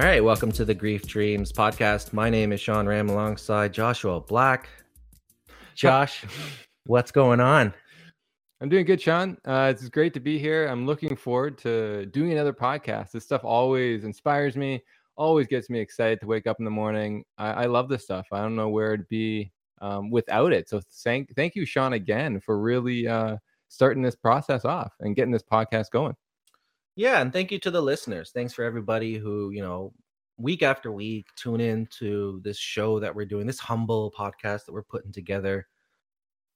All right, welcome to the Grief Dreams podcast. My name is Sean Ram alongside Joshua Black. Josh, what's going on? I'm doing good, Sean. Uh, it's great to be here. I'm looking forward to doing another podcast. This stuff always inspires me, always gets me excited to wake up in the morning. I, I love this stuff. I don't know where it'd be um, without it. So thank thank you, Sean, again for really uh, starting this process off and getting this podcast going. Yeah, and thank you to the listeners. Thanks for everybody who, you know, week after week tune in to this show that we're doing, this humble podcast that we're putting together.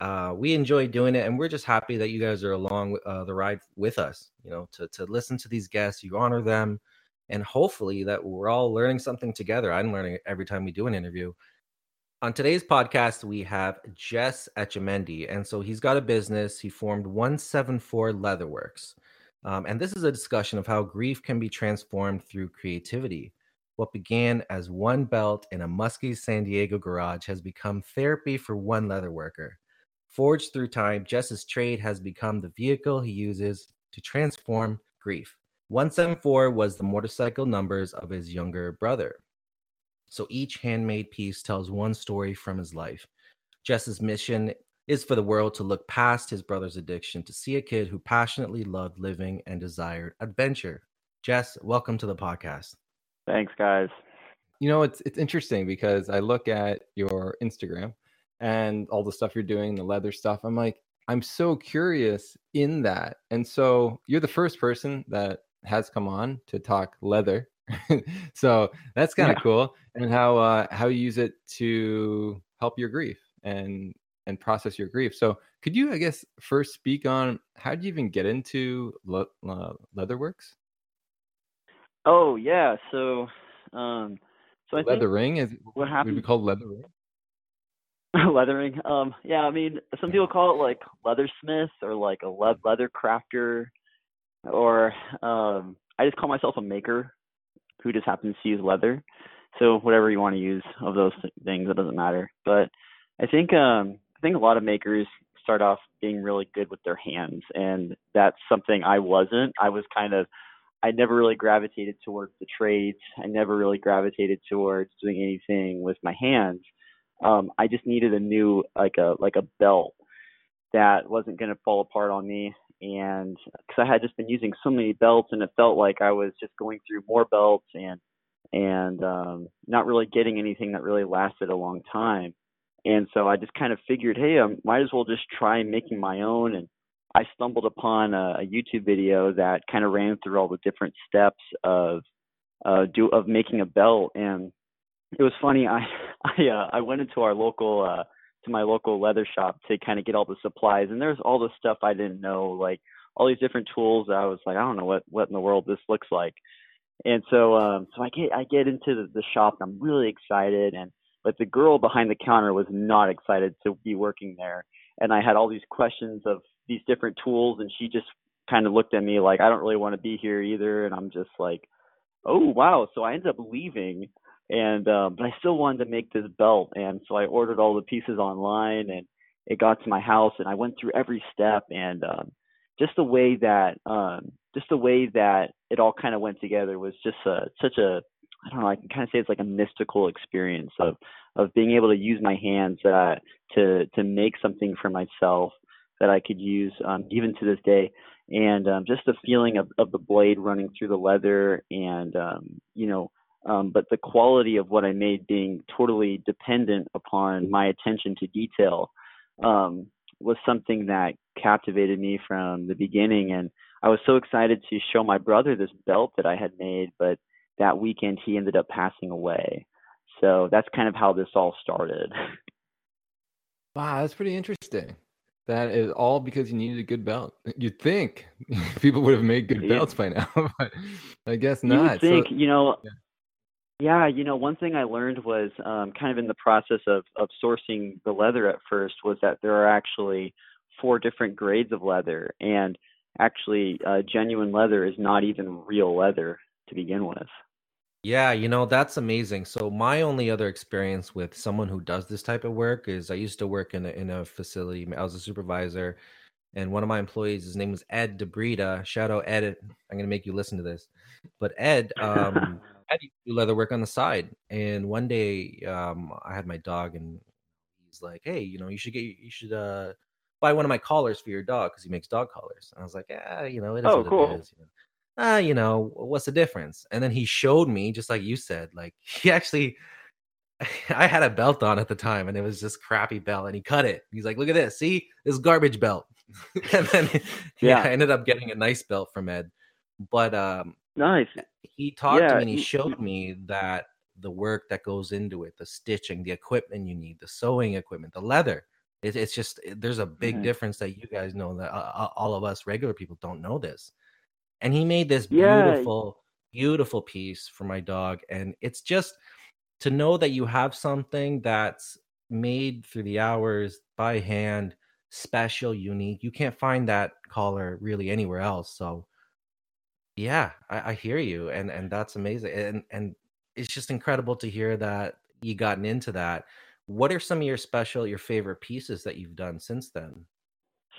Uh, we enjoy doing it, and we're just happy that you guys are along uh, the ride with us. You know, to to listen to these guests, you honor them, and hopefully that we're all learning something together. I'm learning every time we do an interview. On today's podcast, we have Jess Etchemendy, and so he's got a business. He formed 174 Leatherworks. Um, and this is a discussion of how grief can be transformed through creativity. What began as one belt in a musky San Diego garage has become therapy for one leatherworker. Forged through time, Jess's trade has become the vehicle he uses to transform grief. 174 was the motorcycle numbers of his younger brother. So each handmade piece tells one story from his life. Jess's mission is for the world to look past his brother's addiction to see a kid who passionately loved living and desired adventure. Jess, welcome to the podcast. Thanks, guys. You know, it's it's interesting because I look at your Instagram and all the stuff you're doing, the leather stuff. I'm like, I'm so curious in that. And so you're the first person that has come on to talk leather. so that's kind of yeah. cool. And how uh how you use it to help your grief and and process your grief. So, could you, I guess, first speak on how did you even get into le- uh, Leatherworks? Oh yeah, so um, so I think leathering is what happened. Would be called leathering? leathering. Um, yeah, I mean, some people call it like leathersmith or like a le- leather crafter, or um, I just call myself a maker who just happens to use leather. So whatever you want to use of those things, it doesn't matter. But I think um, think a lot of makers start off being really good with their hands, and that's something I wasn't. I was kind of I never really gravitated towards the trades. I never really gravitated towards doing anything with my hands. Um, I just needed a new like a like a belt that wasn't going to fall apart on me and because I had just been using so many belts and it felt like I was just going through more belts and and um, not really getting anything that really lasted a long time. And so I just kind of figured, hey, I might as well just try making my own. And I stumbled upon a, a YouTube video that kind of ran through all the different steps of uh, do of making a belt. And it was funny. I I uh, I went into our local uh, to my local leather shop to kind of get all the supplies, and there's all the stuff I didn't know, like all these different tools. I was like, I don't know what what in the world this looks like. And so um, so I get I get into the, the shop, and I'm really excited and but the girl behind the counter was not excited to be working there. And I had all these questions of these different tools, and she just kind of looked at me like, I don't really want to be here either. And I'm just like, oh, wow. So I ended up leaving. And, um, but I still wanted to make this belt. And so I ordered all the pieces online and it got to my house and I went through every step and, um, just the way that, um, just the way that it all kind of went together was just a, such a I don't know, I can kind of say it's like a mystical experience of of being able to use my hands uh, to to make something for myself that I could use um, even to this day, and um, just the feeling of, of the blade running through the leather, and um, you know, um, but the quality of what I made being totally dependent upon my attention to detail um, was something that captivated me from the beginning, and I was so excited to show my brother this belt that I had made, but that weekend he ended up passing away. So that's kind of how this all started. Wow, that's pretty interesting. That is all because you needed a good belt. You'd think people would have made good belts by now, but I guess not. You think, so, you know, yeah. yeah. you know, one thing I learned was um, kind of in the process of, of sourcing the leather at first was that there are actually four different grades of leather. And actually, uh, genuine leather is not even real leather to begin with. Yeah, you know, that's amazing. So my only other experience with someone who does this type of work is I used to work in a in a facility. I was a supervisor and one of my employees, his name was Ed DeBrida. Shout out Ed. I'm gonna make you listen to this, but Ed, um, Ed used to do leather work on the side, and one day, um, I had my dog, and he's like, "Hey, you know, you should get you should uh buy one of my collars for your dog because he makes dog collars." And I was like, "Yeah, you know, it is Oh, what cool. it is." You know? Ah, you know, what's the difference? And then he showed me, just like you said, like he actually. I had a belt on at the time, and it was just crappy belt, and he cut it. He's like, "Look at this, see this garbage belt." and then, yeah, Yeah. I ended up getting a nice belt from Ed. But um, Nice. he talked to me and he showed me that the work that goes into it, the stitching, the equipment you need, the sewing equipment, the leather. It, it's just it- there's a big Mhm. difference that you guys know that uh, uh, all of us regular people don't know this. And he made this Yeah. beautiful, beautiful piece for my dog, and it's just to know that you have something that's made through the hours by hand, special, unique. You can't find that collar really anywhere else. So yeah, I, I hear you, and and that's amazing, and and it's just incredible to hear that you gotten into that. What are some of your special, your favorite pieces that you've done since then?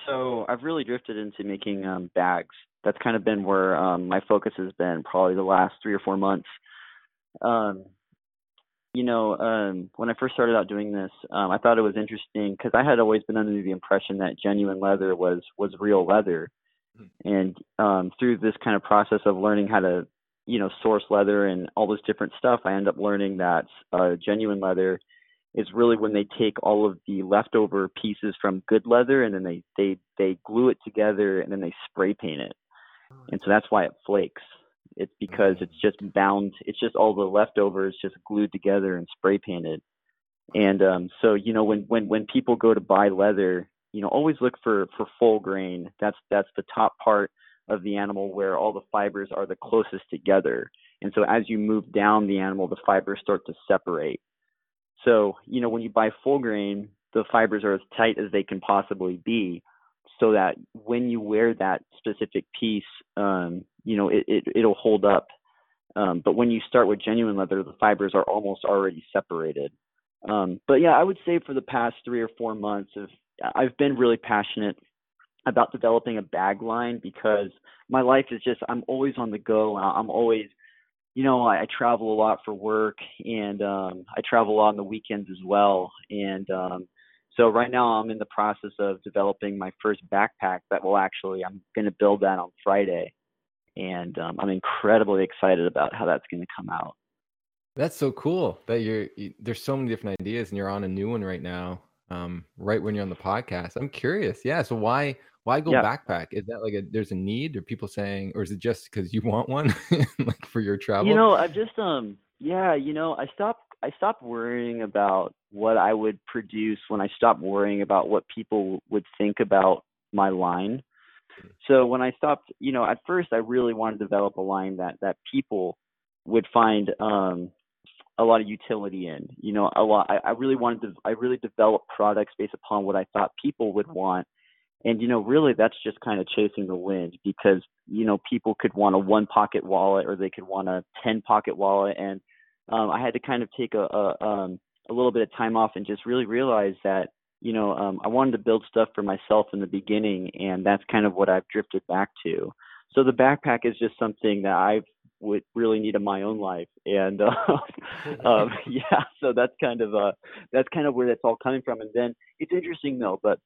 So I've really drifted into making um, bags. That's kind of been where um, my focus has been probably the last three or four months. Um, you know, um, when I first started out doing this, um, I thought it was interesting because I had always been under the impression that genuine leather was was real leather, and um, through this kind of process of learning how to, you know, source leather and all this different stuff, I end up learning that uh, genuine leather is really when they take all of the leftover pieces from good leather and then they they they glue it together and then they spray paint it and so that's why it flakes. It's because it's just bound it's just all the leftovers just glued together and spray painted. And um so you know when when when people go to buy leather you know always look for for full grain. That's that's the top part of the animal where all the fibers are the closest together. And so as you move down the animal the fibers start to separate. So, you know, when you buy full grain, the fibers are as tight as they can possibly be so that when you wear that specific piece, um, you know, it, it, it'll hold up. Um, but when you start with genuine leather, the fibers are almost already separated. Um, but yeah, I would say for the past three or four months, of, I've been really passionate about developing a bag line because my life is just, I'm always on the go. I'm always you know, I, I travel a lot for work and um I travel a lot on the weekends as well. And um so right now I'm in the process of developing my first backpack that will actually I'm gonna build that on Friday. And um I'm incredibly excited about how that's gonna come out. That's so cool that you're you, there's so many different ideas and you're on a new one right now. Um, right when you're on the podcast. I'm curious. Yeah. So why why go Yeah. backpack? Is that like a there's a need? Are people saying, or is it just because you want one, like for your travel? You know, I've just um yeah, you know, I stopped I stopped worrying about what I would produce when I stopped worrying about what people would think about my line. So when I stopped, you know, at first I really wanted to develop a line that that people would find um a lot of utility in. You know, a lot I, I really wanted to I really developed products based upon what I thought people would want. And you know, really that's just kind of chasing the wind because, you know, people could want a one pocket wallet or they could want a 10 pocket wallet and um I had to kind of take a, a um a little bit of time off and just really realize that you know um I wanted to build stuff for myself in the beginning and that's kind of what I've drifted back to. So the backpack is just something that I would really need in my own life and uh, um yeah so that's kind of uh that's kind of where that's all coming from and then it's interesting though but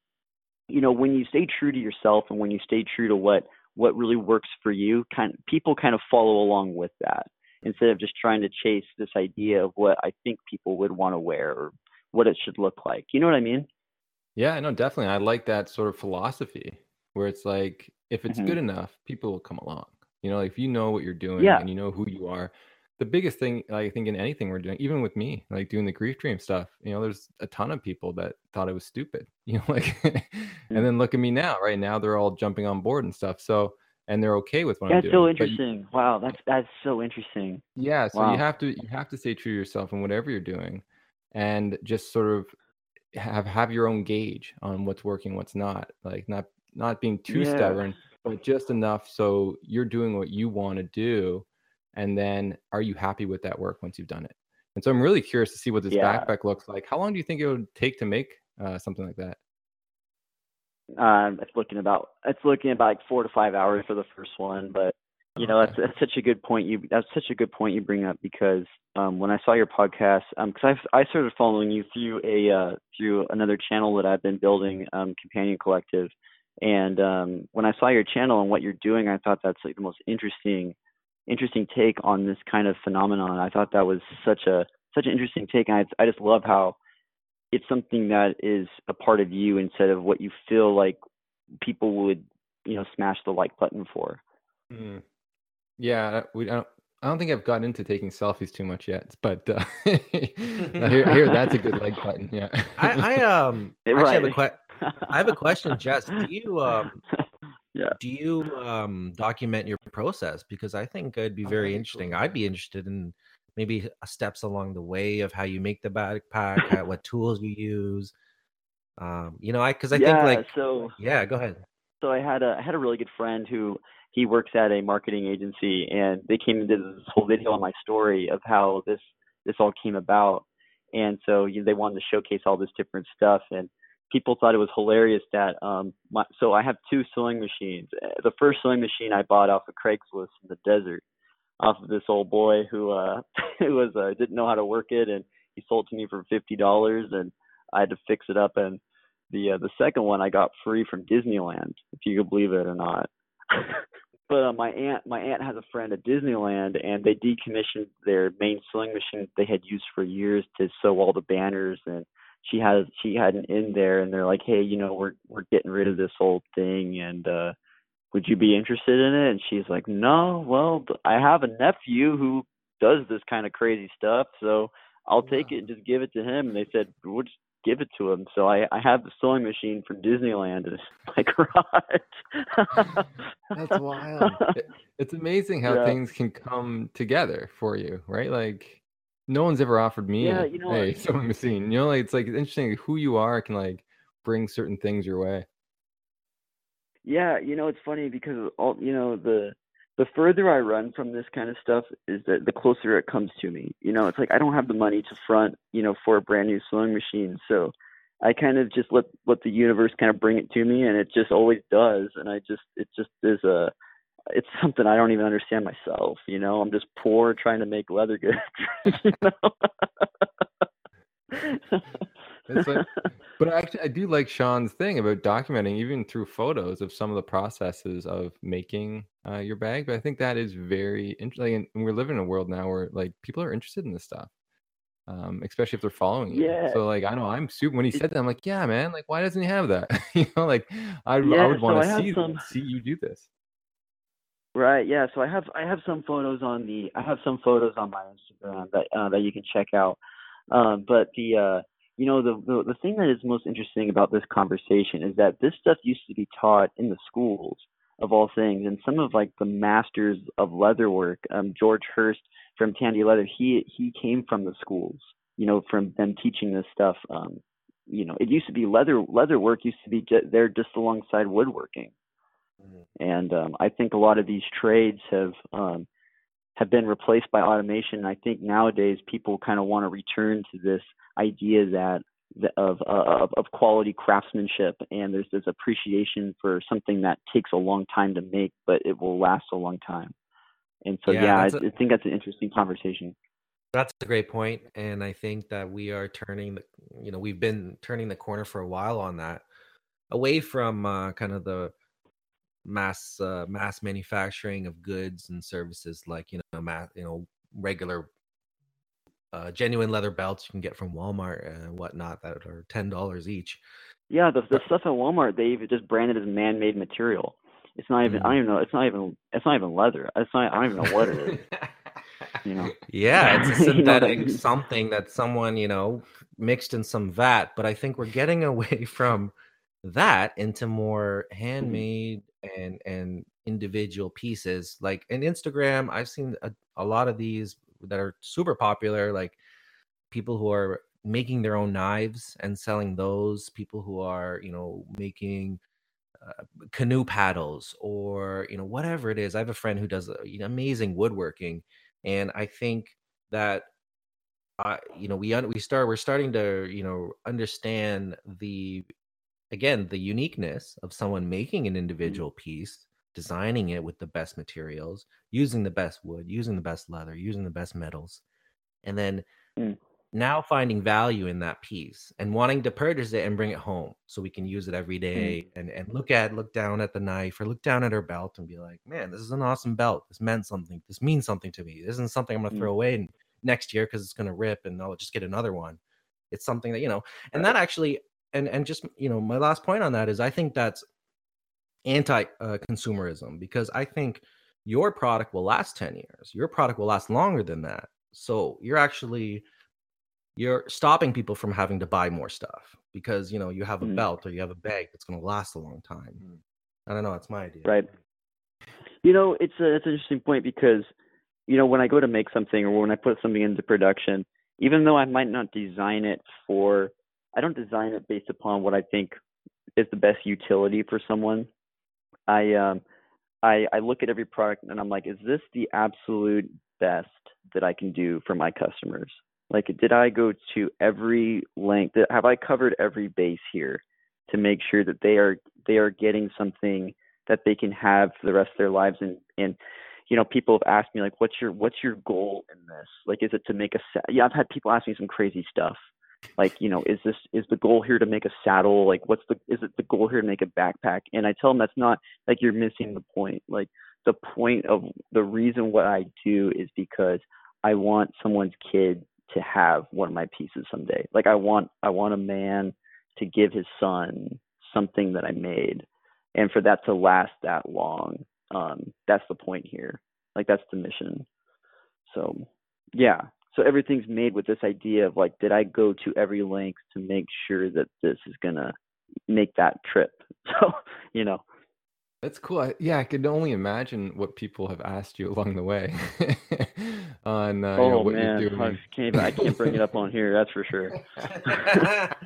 you know when you stay true to yourself and when you stay true to what what really works for you kind people kind of follow along with that instead of just trying to chase this idea of what I think people would want to wear or what it should look like. You know what I mean? Yeah, no, definitely. I like that sort of philosophy where it's like if it's Mhm. good enough, people will come along. You know, like if you know what you're doing Yeah. and you know who you are. The biggest thing I think in anything we're doing, even with me, like doing the grief dream stuff, you know, there's a ton of people that thought it was stupid. You know, like and then look at me now. Right now they're all jumping on board and stuff. So and they're okay with what I'm doing. That's so But you- interesting. Wow, that's that's so interesting. yeah, so Wow. you have to you have to stay true to yourself in whatever you're doing, and just sort of have have your own gauge on what's working, what's not. Like not not being too Yeah. stubborn, but just enough so you're doing what you want to do, and then are you happy with that work once you've done it? And so I'm really curious to see what this Yeah. backpack looks like. How long do you think it would take to make uh, something like that? Um, it's looking about it's looking about like four to five hours for the first one, but you know that's, that's such a good point. You that's such a good point you bring up because um, when I saw your podcast, because um, I I started following you through a uh, through another channel that I've been building, um, Companion Collective, and um, when I saw your channel and what you're doing, I thought that's like the most interesting interesting take on this kind of phenomenon. I thought that was such a such an interesting take, and I I just love how it's something that is a part of you instead of what you feel like people would you know smash the like button for. Mm. Yeah, we don't. I don't think I've gotten into taking selfies too much yet, but uh, I, hear, I hear that's a good like button. Yeah. I, I um right. have a que- I have a question, Jess. Do you um yeah do you um document your process because I think it'd be very interesting. I'd be interested in maybe steps along the way of how you make the backpack, what tools you use. Um, you know, I because I yeah, think like so yeah, go ahead. So I had a I had a really good friend who he works at a marketing agency, and they came and did this whole video on my story of how this this all came about, and so you know, they wanted to showcase all this different stuff, and people thought it was hilarious that um my, so I have two sewing machines. The first sewing machine I bought off of Craigslist in the desert, off of this old boy who uh who was uh, didn't know how to work it, and he sold it to me for fifty dollars, and I had to fix it up. And the uh, the second one I got free from Disneyland, if you could believe it or not. but uh, my aunt my aunt has a friend at Disneyland, and they decommissioned their main sewing machine they had used for years to sew all the banners and she has she had an in there and they're like hey you know we're we're getting rid of this old thing and uh would you be interested in it? And she's like no well i have a nephew who does this kind of crazy stuff so i'll take it and just give it to him. And they said we'll just give it to him. So i i have the sewing machine from disneyland in my garage. That's wild. It's amazing how yeah. things can come together for you right? Like no one's ever offered me yeah, you know, hey sewing machine. You know like it's like interesting who you are can like bring certain things your way yeah you know it's funny because all you know the the further i run from this kind of stuff is that the closer it comes to me you know it's like i don't have the money to front you know for a brand new sewing machine so i kind of just let let the universe kind of bring it to me and it just always does and i just it just is a it's something I don't even understand myself. You know, I'm just poor trying to make leather goods. you know? like, but actually, I do like Sean's thing about documenting, even through photos of some of the processes of making uh, your bag. But I think that is very interesting. And we're living in a world now where like people are interested in this stuff, um, especially if they're following you. Yeah. So like, I know I'm super. When he said that, I'm like, yeah, man. Like, why doesn't he have that? you know, like I, yeah, I would want to see some... see you do this. Right. Yeah. So I have I have some photos on the I have some photos on my Instagram that uh, that you can check out. Um, but the uh, you know the, the the thing that is most interesting about this conversation is that this stuff used to be taught in the schools of all things, and some of like the masters of leatherwork, um, George Hurst from Tandy Leather, he he came from the schools. You know, from them teaching this stuff. Um, you know, it used to be leather leather work used to be there just alongside woodworking Mm-hmm. And um, I think a lot of these trades have um, have been replaced by automation. I think nowadays people kind of want to return to this idea that of, of of quality craftsmanship, and there's this appreciation for something that takes a long time to make, but it will last a long time. And so, yeah, yeah I, a, I think that's an interesting conversation. That's a great point, and I think that we are turning the, you know, we've been turning the corner for a while on that, away from uh, kind of the mass uh, mass manufacturing of goods and services like you know mass you know regular uh, genuine leather belts you can get from Walmart and whatnot that are ten dollars each. Yeah, the the stuff at Walmart they even just branded as man-made material. It's not even. Mm. I don't even know. It's not even. It's not even leather. It's not. I don't even know what it is. you know. Yeah, it's a synthetic you know something that someone you know mixed in some vat. But I think we're getting away from that into more mm-hmm. handmade and and individual pieces like in instagram i've seen a, a lot of these that are super popular like people who are making their own knives and selling those people who are you know making uh, canoe paddles or you know whatever it is i have a friend who does you know, amazing woodworking and i think that uh, you know we we start we're starting to you know understand the again the uniqueness of someone making an Mm. individual piece designing it with the best materials using the best wood using the best leather using the best metals and then Mm. now finding value in that piece and wanting to purchase it and bring it home so we can use it Mm. every day and and look at look down at the knife or look down at her belt and be like man this is an awesome belt this meant something this means something to me this isn't something i'm going to Mm. throw away next year because it's going to rip and i'll just get another one it's something that you know and that actually and and just you know my last point on that is i think that's anti uh, consumerism because i think your product will last 10 years your product will last longer than that so you're actually you're stopping people from having to buy more stuff because you know you have a Mm. belt or you have a bag that's going to last a long time Mm. i don't know that's my idea Right. You know, it's a it's an interesting point because, you know, when I go to make something or when I put something into production, even though I might not design it for, I don't design it based upon what I think is the best utility for someone. I um, I I look at every product and I'm like, is this the absolute best that I can do for my customers? Like, did I go to every length? Have I covered every base here to make sure that they are they are getting something that they can have for the rest of their lives and and you know people have asked me like what's your what's your goal in this like is it to make a sa- yeah i've had people ask me some crazy stuff like you know is this is the goal here to make a saddle? Like what's the is it the goal here to make a backpack? And i tell them that's not like you're missing the point. Like the point of the reason what i do is because i want someone's kid to have one of my pieces someday. Like i want i want a man to give his son something that i made. And for that to last that long um that's the point here. Like that's the mission. So yeah so everything's made with this idea of like did i go to every length to make sure that this is gonna make that trip? So you know. That's cool. I, yeah, I could only imagine what people have asked you along the way on uh, you know, oh what man you're I doing. can't i can't bring it up on here that's for sure.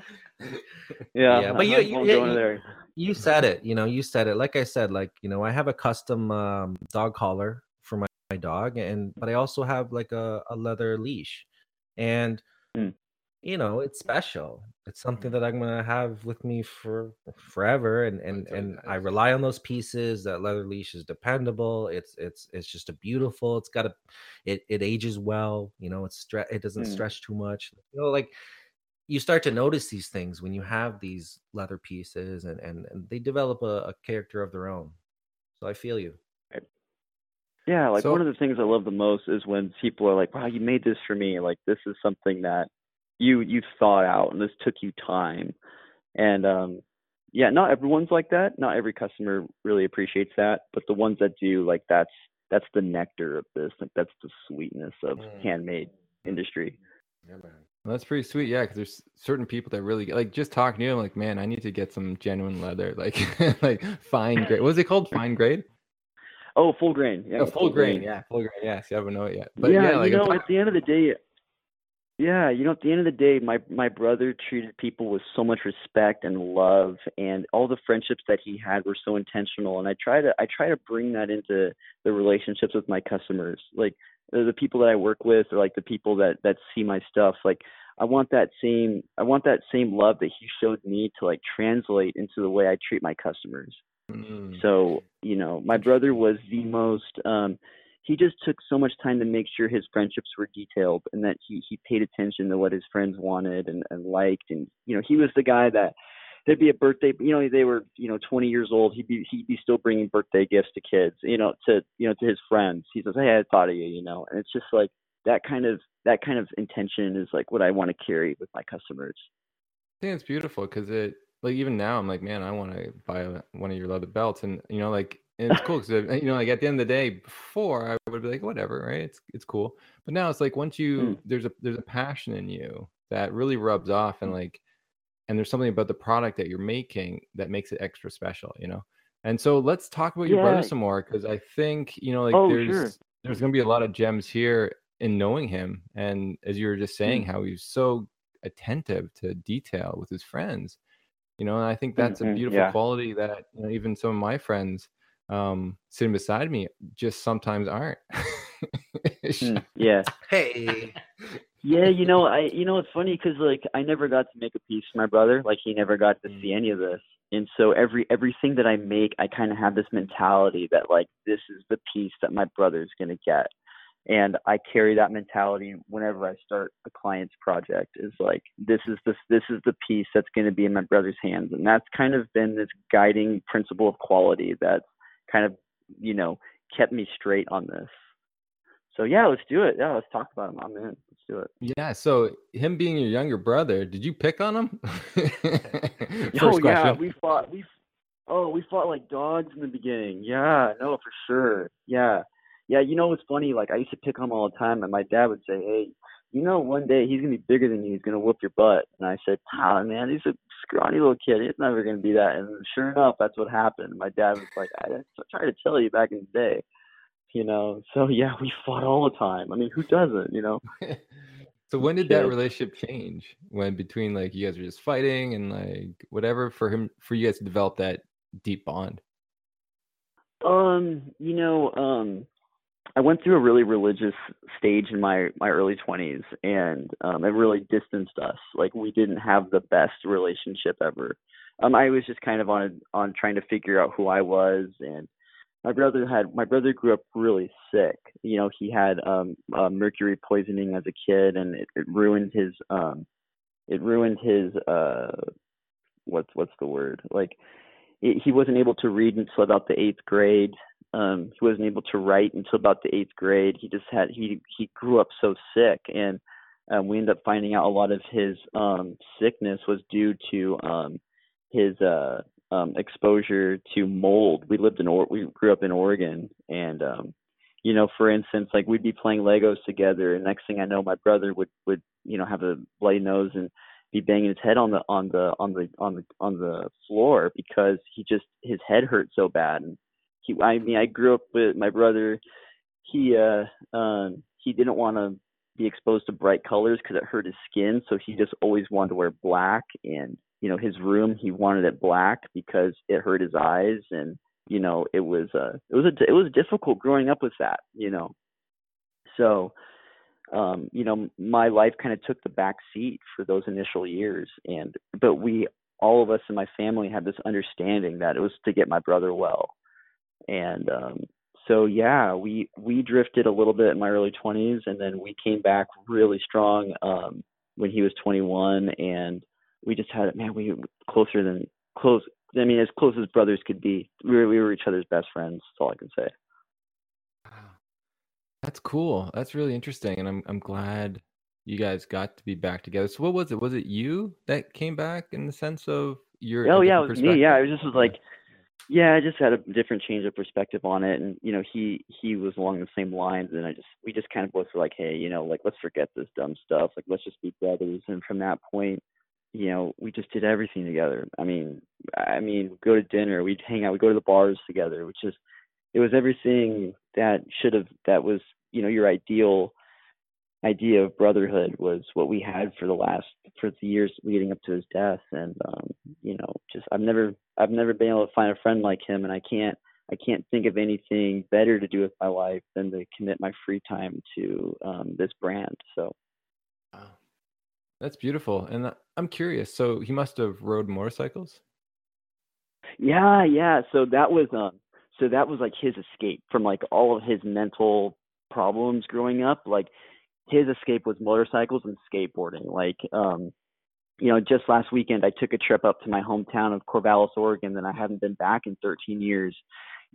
Yeah yeah, but you, I you, won't yeah, go into you- there. you said it you know you said it. Like i said like you know i have a custom um, dog collar for my, dog and but i also have like a, a leather leash and Mm. you know it's special. It's something that i'm gonna have with me for forever and and and it i rely on those pieces. That leather leash is dependable. It's it's it's just a beautiful it's got a it, it ages well you know it's stre- it doesn't Mm. stretch too much. You know like you start to notice these things when you have these leather pieces and and, and they develop a, a character of their own. So i feel you Yeah, like So- one of the things I love the most is when people are like, "Wow, you made this for me. Like this is something that you you thought out and this took you time." And um yeah, not everyone's like that. Not every customer really appreciates that, but the ones that do, like that's that's the nectar of this. Like that's the sweetness of Mm. handmade industry. yeah man Well, that's pretty sweet, yeah. Because there's certain people that really like just talking to you. I'm like, man, I need to get some genuine leather, like like fine grade. What is it called? Fine grade? Oh, full grain. Yeah, Oh, full grain. Yeah, full grain. Yeah, see, I don't know it yet. But yeah, yeah, like you know, at the end of the day, yeah, you know, at the end of the day, my my brother treated people with so much respect and love, and all the friendships that he had were so intentional. And I try to I try to bring that into the relationships with my customers, like the the people that I work with, or like the people that that see my stuff. Like I want that same I want that same love that he showed me to like translate into the way I treat my customers. Mm. So, you know, my brother was the most um he just took so much time to make sure his friendships were detailed and that he he paid attention to what his friends wanted and, and liked and you know, he was the guy that there'd be a birthday you know, they were, you know, 20 years old, he'd be he'd be still bringing birthday gifts to kids, you know, to you know, to his friends. He says, "Hey, I thought of you," you know. And it's just like that kind of that kind of intention is like what I want to carry with my customers. I think it's beautiful because it like even now I'm like, man, I want to buy one of your leather belts, and you know, like and it's cool because you know, like at the end of the day, before I would be like, whatever, right? It's it's cool, but now it's like once you Mm. there's a there's a passion in you that really rubs off, and Mm. like, and there's something about the product that you're making that makes it extra special, you know. And so let's talk about your brother some more because I think you know, like Oh, there's sure. there's gonna be a lot of gems here in knowing him, and as you were just saying, Mm. how he's so attentive to detail with his friends you know and i think that's a Mhm, beautiful yeah. quality that you know even some of my friends um sitting beside me just sometimes aren't Mm, yeah. hey Yeah, you know, I you know it's funny because like I never got to make a piece for my brother. Like he never got to see any of this. and so every everything that I make, I kind of have this mentality that like this is the piece that my brother's gonna get, and I carry that mentality whenever I start a client's project. Is like this is this this is the piece that's gonna be in my brother's hands, and that's kind of been this guiding principle of quality that's kind of you know kept me straight on this. So yeah, let's do it. Yeah, let's talk about him. I'm in. Let's do it. Yeah. So him being your younger brother, did you pick on him? oh yeah, we fought. We oh we fought like dogs in the beginning. Yeah, no, for sure. Yeah, yeah. You know what's funny? Like I used to pick on him all the time, and my dad would say, "Hey, you know, one day he's gonna be bigger than you. He's gonna whoop your butt." And I said, "Ah, man, he's a scrawny little kid. He's never gonna be that." And sure enough, that's what happened. My dad was like, "I tried to tell you back in the day." you know. So yeah, we fought all the time. I mean, who doesn't, you know? so when did that relationship change? When between like you guys were just fighting and like whatever for him for you guys to develop that deep bond? Um, you know, um I went through a really religious stage in my my early 20s and um it really distanced us. Like we didn't have the best relationship ever. Um I was just kind of on on trying to figure out who I was and my brother had my brother grew up really sick. You know, he had um uh, mercury poisoning as a kid, and it, it ruined his um it ruined his uh what's what's the word like it, he wasn't able to read until about the eighth grade. Um, he wasn't able to write until about the eighth grade. He just had he he grew up so sick, and um, we ended up finding out a lot of his um sickness was due to um his uh um, exposure to mold. We lived in or we grew up in Oregon, and um, you know, for instance, like we'd be playing Legos together, and next thing I know, my brother would would you know have a bloody nose and be banging his head on the on the on the on the on the floor because he just his head hurt so bad. And he, I mean, I grew up with my brother. He uh um he didn't want to be exposed to bright colors because it hurt his skin, so he just always wanted to wear black. And you know his room he wanted it black because it hurt his eyes and you know it was uh it was a it was difficult growing up with that you know. So um you know my life kind of took the back seat for those initial years. And but we all of us in my family had this understanding that it was to get my brother well and um so yeah we we drifted a little bit in my early 20s and then we came back really strong um when he was 21 and we just had it, man, we closer than close. I mean, as close as brothers could be. We were we were each other's best friends. That's all I can say. That's cool. That's really interesting, and I'm I'm glad you guys got to be back together. So, what was it? Was it you that came back in the sense of your? Oh yeah, it was me. Yeah, it was just was like, yeah, I just had a different change of perspective on it, and you know, he he was along the same lines, and I just we just kind of both were like, hey, you know, like let's forget this dumb stuff, like let's just be brothers, and from that point you know, we just did everything together. I mean, I mean, go to dinner, we'd hang out, we go to the bars together, which is, it was everything that should have, that was, you know, your ideal idea of brotherhood was what we had for the last, for the years leading up to his death. And, um, you know, just, I've never, I've never been able to find a friend like him and I can't, I can't think of anything better to do with my life than to commit my free time to um, this brand. So, wow. that's beautiful. And uh, I'm curious. So he must have rode motorcycles. Yeah, yeah. So that was um so that was like his escape from like all of his mental problems growing up. Like his escape was motorcycles and skateboarding. Like um you know, just last weekend I took a trip up to my hometown of Corvallis, Oregon, and I haven't been back in 13 years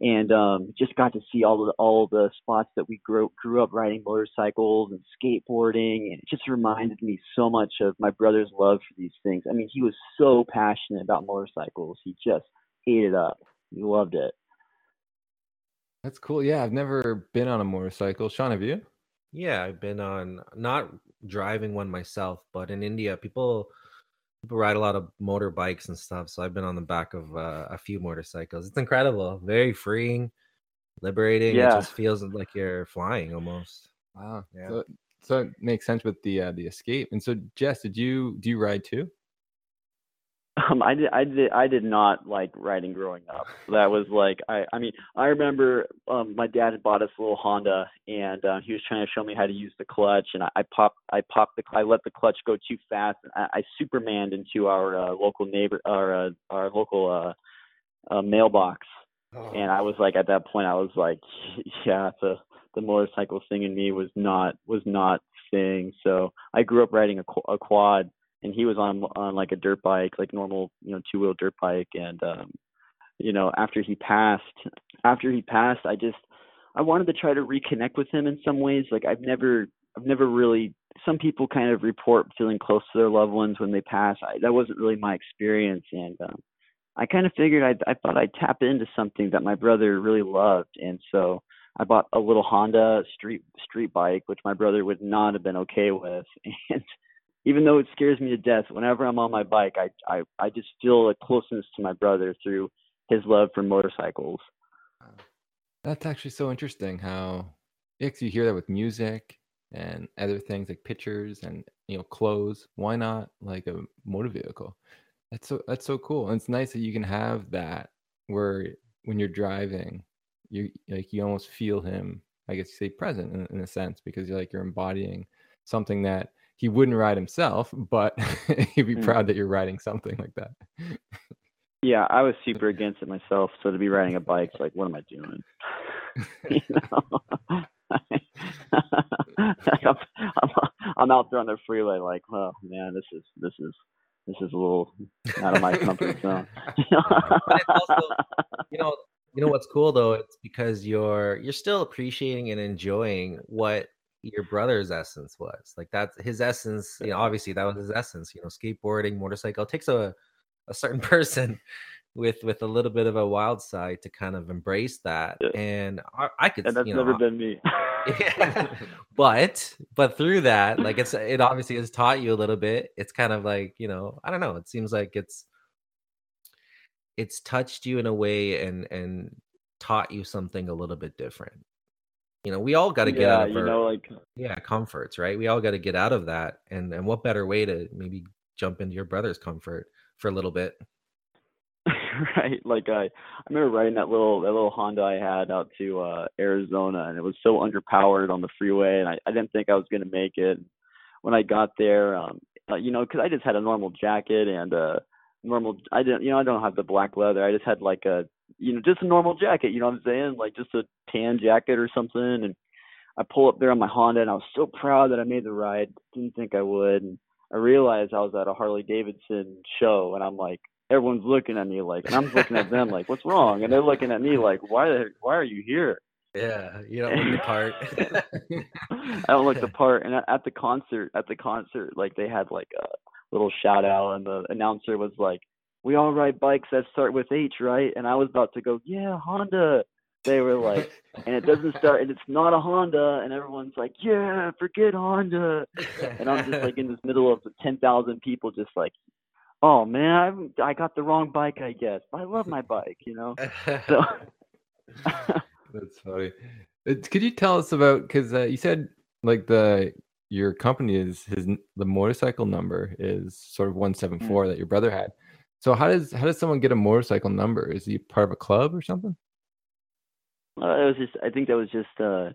and um, just got to see all the all the spots that we grew grew up riding motorcycles and skateboarding, and it just reminded me so much of my brother's love for these things. I mean, he was so passionate about motorcycles; he just ate it up. He loved it. That's cool. Yeah, I've never been on a motorcycle. Sean, have you? Yeah, I've been on not driving one myself, but in India, people people ride a lot of motorbikes and stuff. So I've been on the back of uh, a few motorcycles. It's incredible, very freeing, liberating. Yeah. It just feels like you're flying almost. Wow. Yeah. So, so it makes sense with the uh, the escape. And so, Jess, did you do you ride too? Um, I did, I did, I did not like riding growing up. That was like, I, I mean, I remember um, my dad had bought us a little Honda, and uh, he was trying to show me how to use the clutch, and I, I popped, I popped the, I let the clutch go too fast, and I, I Supermaned into our uh, local neighbor, our, uh, our local uh, uh, mailbox, and I was like, at that point, I was like, yeah, the the motorcycle thing in me was not was not thing. So I grew up riding a, a quad and he was on on like a dirt bike, like normal, you know, two wheel dirt bike. And um, you know, after he passed, after he passed, I just I wanted to try to reconnect with him in some ways. Like I've never I've never really. Some people kind of report feeling close to their loved ones when they pass. I, that wasn't really my experience, and um, I kind of figured I I thought I'd tap into something that my brother really loved, and so I bought a little Honda street street bike, which my brother would not have been okay with, and even though it scares me to death, whenever I'm on my bike, I I I just feel a closeness to my brother through his love for motorcycles. That's actually so interesting. How you hear that with music and other things like pictures and you know clothes. Why not like a motor vehicle? That's so that's so cool. And it's nice that you can have that where when you're driving, you like you almost feel him. I guess you say present in, in a sense because you're like you're embodying something that he wouldn't ride himself, but he'd be mm. proud that you're riding something like that. Yeah, I was super against it myself. So to be riding a bike, like, what am I doing? you know, I'm, I'm, I'm out there on the freeway, like, oh man, this is this is this is a little out of my comfort zone. also, you know, you know what's cool though? It's because you're you're still appreciating and enjoying what your brother's essence was. Like that's his essence, you know, obviously that was his essence, you know, skateboarding, motorcycle. Takes a a certain person with with a little bit of a wild side to kind of embrace that. Yeah. And I, I could And that's you know, never been me. yeah. but but through that, like it's it obviously has taught you a little bit. It's kind of like, you know, I don't know, it seems like it's it's touched you in a way and and taught you something a little bit different you know we all got to get yeah, out of you our, know like yeah comforts right? We all got to get out of that and and what better way to maybe jump into your brother's comfort for a little bit? Right like i i remember riding that little that little honda i had out to uh arizona and it was so underpowered on the freeway and i, I didn't think i was going to make it. When i got there um uh, you know because i just had a normal jacket and uh normal i didn't you know i don't have the black leather i just had like a you know, just a normal jacket, you know what I'm saying? Like just a tan jacket or something. And I pull up there on my Honda and I was so proud that I made the ride. Didn't think I would. And I realized I was at a Harley Davidson show and I'm like, everyone's looking at me like, and I'm looking at them like, what's wrong? And they're looking at me like, why, the, why are you here? Yeah, you don't look the part. I don't look the part. And at the concert, at the concert, like they had like a little shout out, and the announcer was like, we all ride bikes that start with H, right? And I was about to go, yeah, Honda. They were like, and it doesn't start, and it's not a Honda, and everyone's like, yeah, forget Honda. And I'm just like in this middle of 10,000 people, just like, oh man, I I got the wrong bike, I guess. But I love my bike, you know. So that's funny. Uh, could you tell us about because uh, you said like the your company is his the motorcycle number is sort of 174 mm. that your brother had so how does how does someone get a motorcycle number? Is he part of a club or something? Uh, it was just I think that was just uh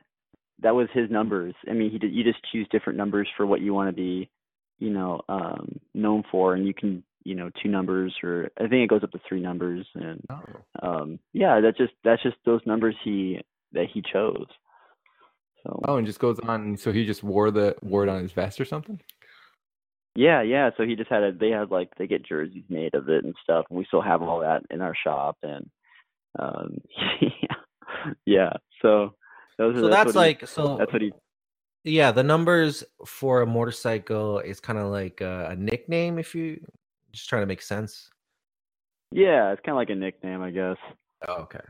that was his numbers. I mean, he did, you just choose different numbers for what you want to be, you know, um known for and you can, you know, two numbers or I think it goes up to three numbers and oh. um yeah, that's just that's just those numbers he that he chose. So Oh, and just goes on so he just wore the wore it on his vest or something? Yeah, yeah. So he just had a they had like they get jerseys made of it and stuff, and we still have all that in our shop and um yeah. Yeah. So those So that's, that's like he, so that's what he yeah, the numbers for a motorcycle is kind of like a, a, nickname if you just trying to make sense. Yeah, it's kind of like a nickname, I guess. Oh, okay.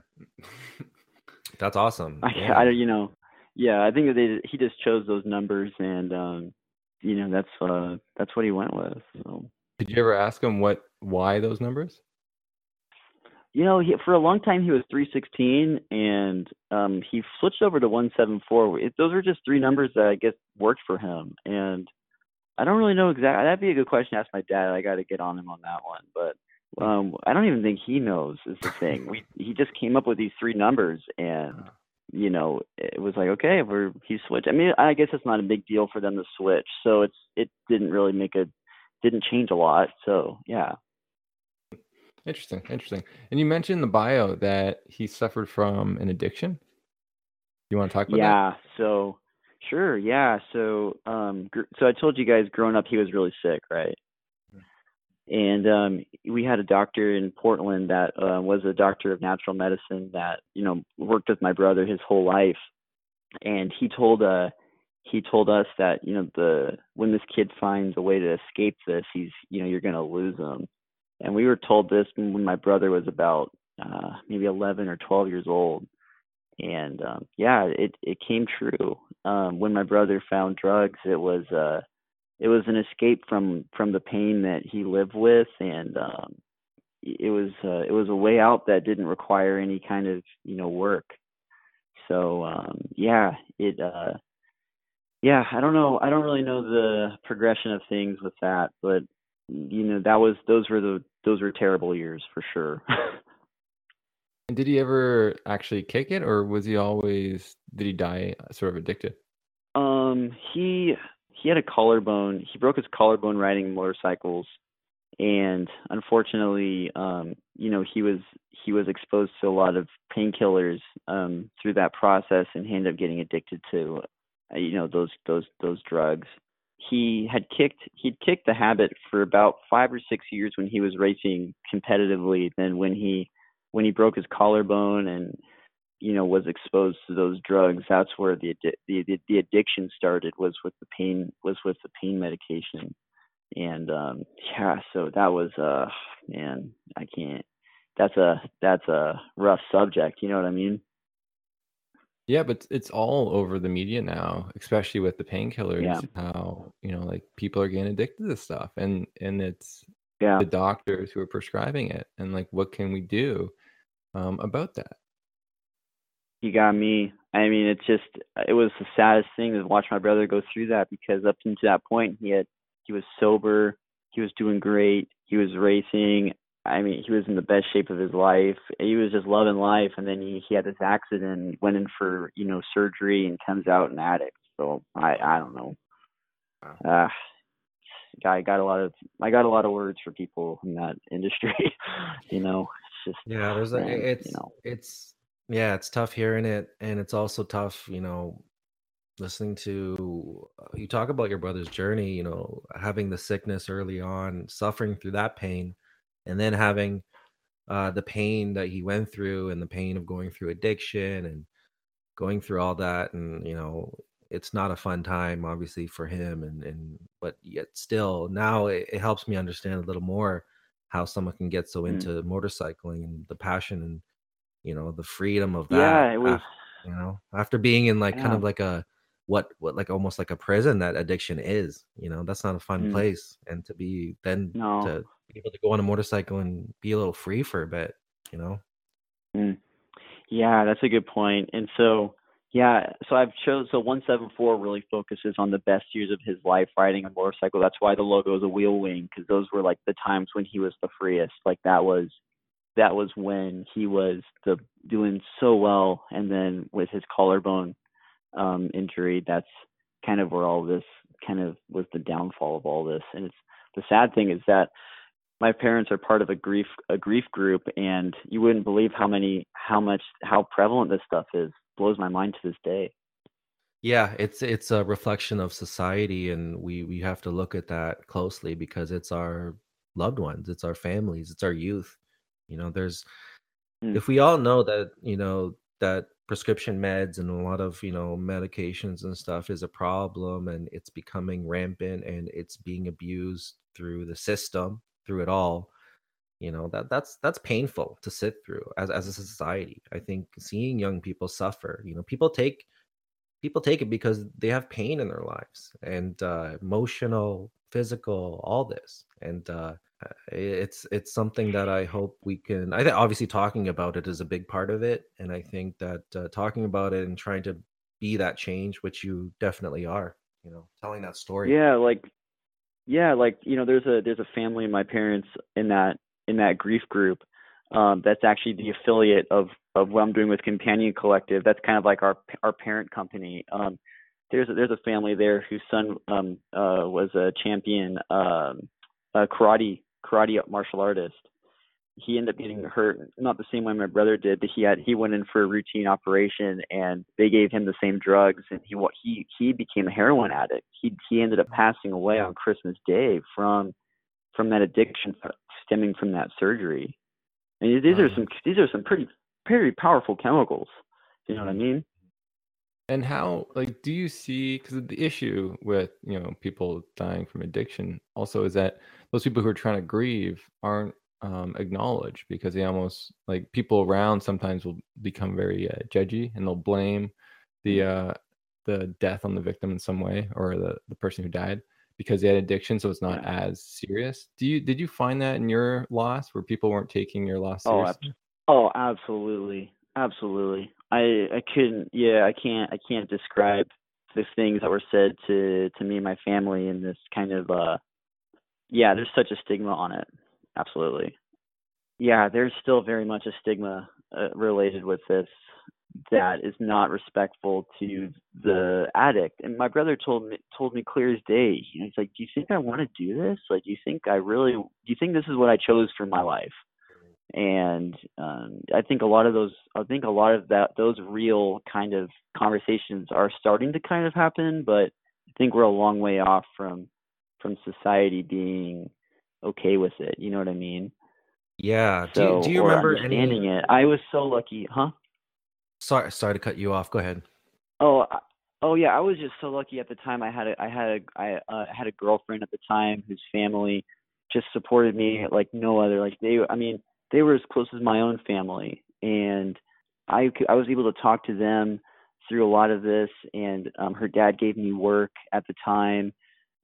That's awesome. I, yeah. I, you know, yeah, I think that they he just chose those numbers and um you know that's uh that's what he went with. So. Did you ever ask him what why those numbers? You know, he, for a long time he was 316, and um, he switched over to 174. It, those are just three numbers that I guess worked for him, and I don't really know exactly. That'd be a good question to ask my dad. I got to get on him on that one, but Um, I don't even think he knows is the thing. We he just came up with these three numbers, and Uh-huh. you know, it was like, okay, we're he switched. I mean, I guess it's not a big deal for them to switch, so it's it didn't really make a didn't change a lot. So yeah, Interesting, interesting. And you mentioned the bio that he suffered from an addiction. You want to talk about that? yeah. So sure, yeah. So um, gr- so I told you guys, growing up, he was really sick, right? And um, we had a doctor in Portland that uh, was a doctor of natural medicine that you know worked with my brother his whole life, and he told uh he told us that you know the when this kid finds a way to escape this, he's you know you're gonna lose him, and we were told this when my brother was about uh, maybe 11 or 12 years old, and um, yeah, it it came true. Um, when my brother found drugs, it was uh it was an escape from from the pain that he lived with. And um it was uh, it was a way out that didn't require any kind of you know work. So um yeah it uh yeah i don't know. I don't really know the progression of things with that but you know that was those were the those were terrible years for sure. And did he ever actually kick it, or was he always did he die sort of addicted? Um, he he had a collarbone. He broke his collarbone riding motorcycles, and unfortunately, um, you know, he was he was exposed to a lot of painkillers um, through that process, and he ended up getting addicted to, uh, you know, those those those drugs. He had kicked he'd kicked the habit for about five or six years when he was racing competitively. Then when he when he broke his collarbone and you know was exposed to those drugs that's where the the the, the addiction started was with the pain was with the pain medication and um yeah so that was uh man i can't that's a that's a rough subject you know what i mean Yeah, but it's all over the media now, especially with the painkillers. Yeah. How you know, like people are getting addicted to this stuff, and and it's yeah the doctors who are prescribing it, and like, what can we do um, about that? You got me. I mean it's just it was the saddest thing to watch my brother go through that because up until that point he had he was sober he was doing great he was racing. I mean he was in the best shape of his life. He was just loving life and then he he had this accident went in for you know surgery and comes out an addict. So i i don't know. Uh guy got a lot of i got a lot of words for people in that industry you know? It's just Yeah, there's a it's you know. it's yeah, it's tough hearing it, and it's also tough, you know, listening to uh, you talk about your brother's journey, you know, having the sickness early on, suffering through that pain, and then having uh the pain that he went through and the pain of going through addiction and going through all that and you know it's not a fun time obviously for him and and but yet still now it, it helps me understand a little more how someone can get so Mm. into motorcycling and the passion and you know the freedom of that yeah it was af- you know after being in like kind of like a what what like almost like a prison that addiction is you know that's not a fun Mm. place and to be then no to be able to go on a motorcycle and be a little free for a bit you know Mm. Yeah, that's a good point. And so, yeah, so I've chose so 174 really focuses on the best years of his life riding a motorcycle. That's why the logo is a wheel wing because those were like the times when he was the freest. Like that was that was when he was the doing so well and then with his collarbone um injury, that's kind of where all this kind of was the downfall of all this. And it's the sad thing is that my parents are part of a grief a grief group and you wouldn't believe how many how much how prevalent this stuff is blows my mind to this day Yeah, it's it's a reflection of society, and we we have to look at that closely because it's our loved ones, it's our families, it's our youth. You know, there's Mm. if we all know that you know that prescription meds and a lot of you know medications and stuff is a problem, and it's becoming rampant, and it's being abused through the system, through it all. You know that that's that's painful to sit through as as a society. I think seeing young people suffer. You know, people take people take it because they have pain in their lives and uh, emotional physical all this and uh, it's it's something that i hope we can i think obviously talking about it is a big part of it and i think that uh, talking about it and trying to be that change which you definitely are you know telling that story yeah like yeah like you know there's a there's a family of my parents in that in that grief group. Um, that's actually the affiliate of of what I'm doing with Companion Collective. That's kind of like our our parent company. Um, there's a, there's a family there whose son um, uh, was a champion um, a karate karate martial artist. He ended up getting hurt, not the same way my brother did, but he had he went in for a routine operation, and they gave him the same drugs, and he he he became a heroin addict. He he ended up passing away on Christmas Day from from that addiction stemming from that surgery. And these are some these are some pretty pretty powerful chemicals. You know what I mean? And how like do you see because the issue with you know people dying from addiction also is that those people who are trying to grieve aren't um, acknowledged because they almost like people around sometimes will become very uh, judgy and they'll blame the mm. uh, the death on the victim in some way or the the person who died because they had addiction so it's not yeah. as serious do you did you find that in your loss where people weren't taking your loss seriously? oh, oh absolutely absolutely I I couldn't yeah I can't I can't describe the things that were said to to me and my family in this kind of uh yeah there's such a stigma on it. Absolutely. Yeah there's still very much a stigma uh, related with this that is not respectful to the addict. And my brother told me told me clear as day. You know, he's like do you think i want to do this? Like do you think i really do you think this is what i chose for my life and um, I think a lot of those, I think a lot of that, those real kind of conversations are starting to kind of happen, but I think we're a long way off from from society being okay with it. You know what I mean? Yeah. So, do you, do you remember understanding any... it? I was so lucky, huh? Sorry, sorry to cut you off. Go ahead. Oh, oh yeah. I was just so lucky at the time. I had a, I had a, I uh, had a girlfriend at the time whose family just supported me like no other. Like they, I mean they were as close as my own family, and I I was able to talk to them through a lot of this. And um, her dad gave me work at the time,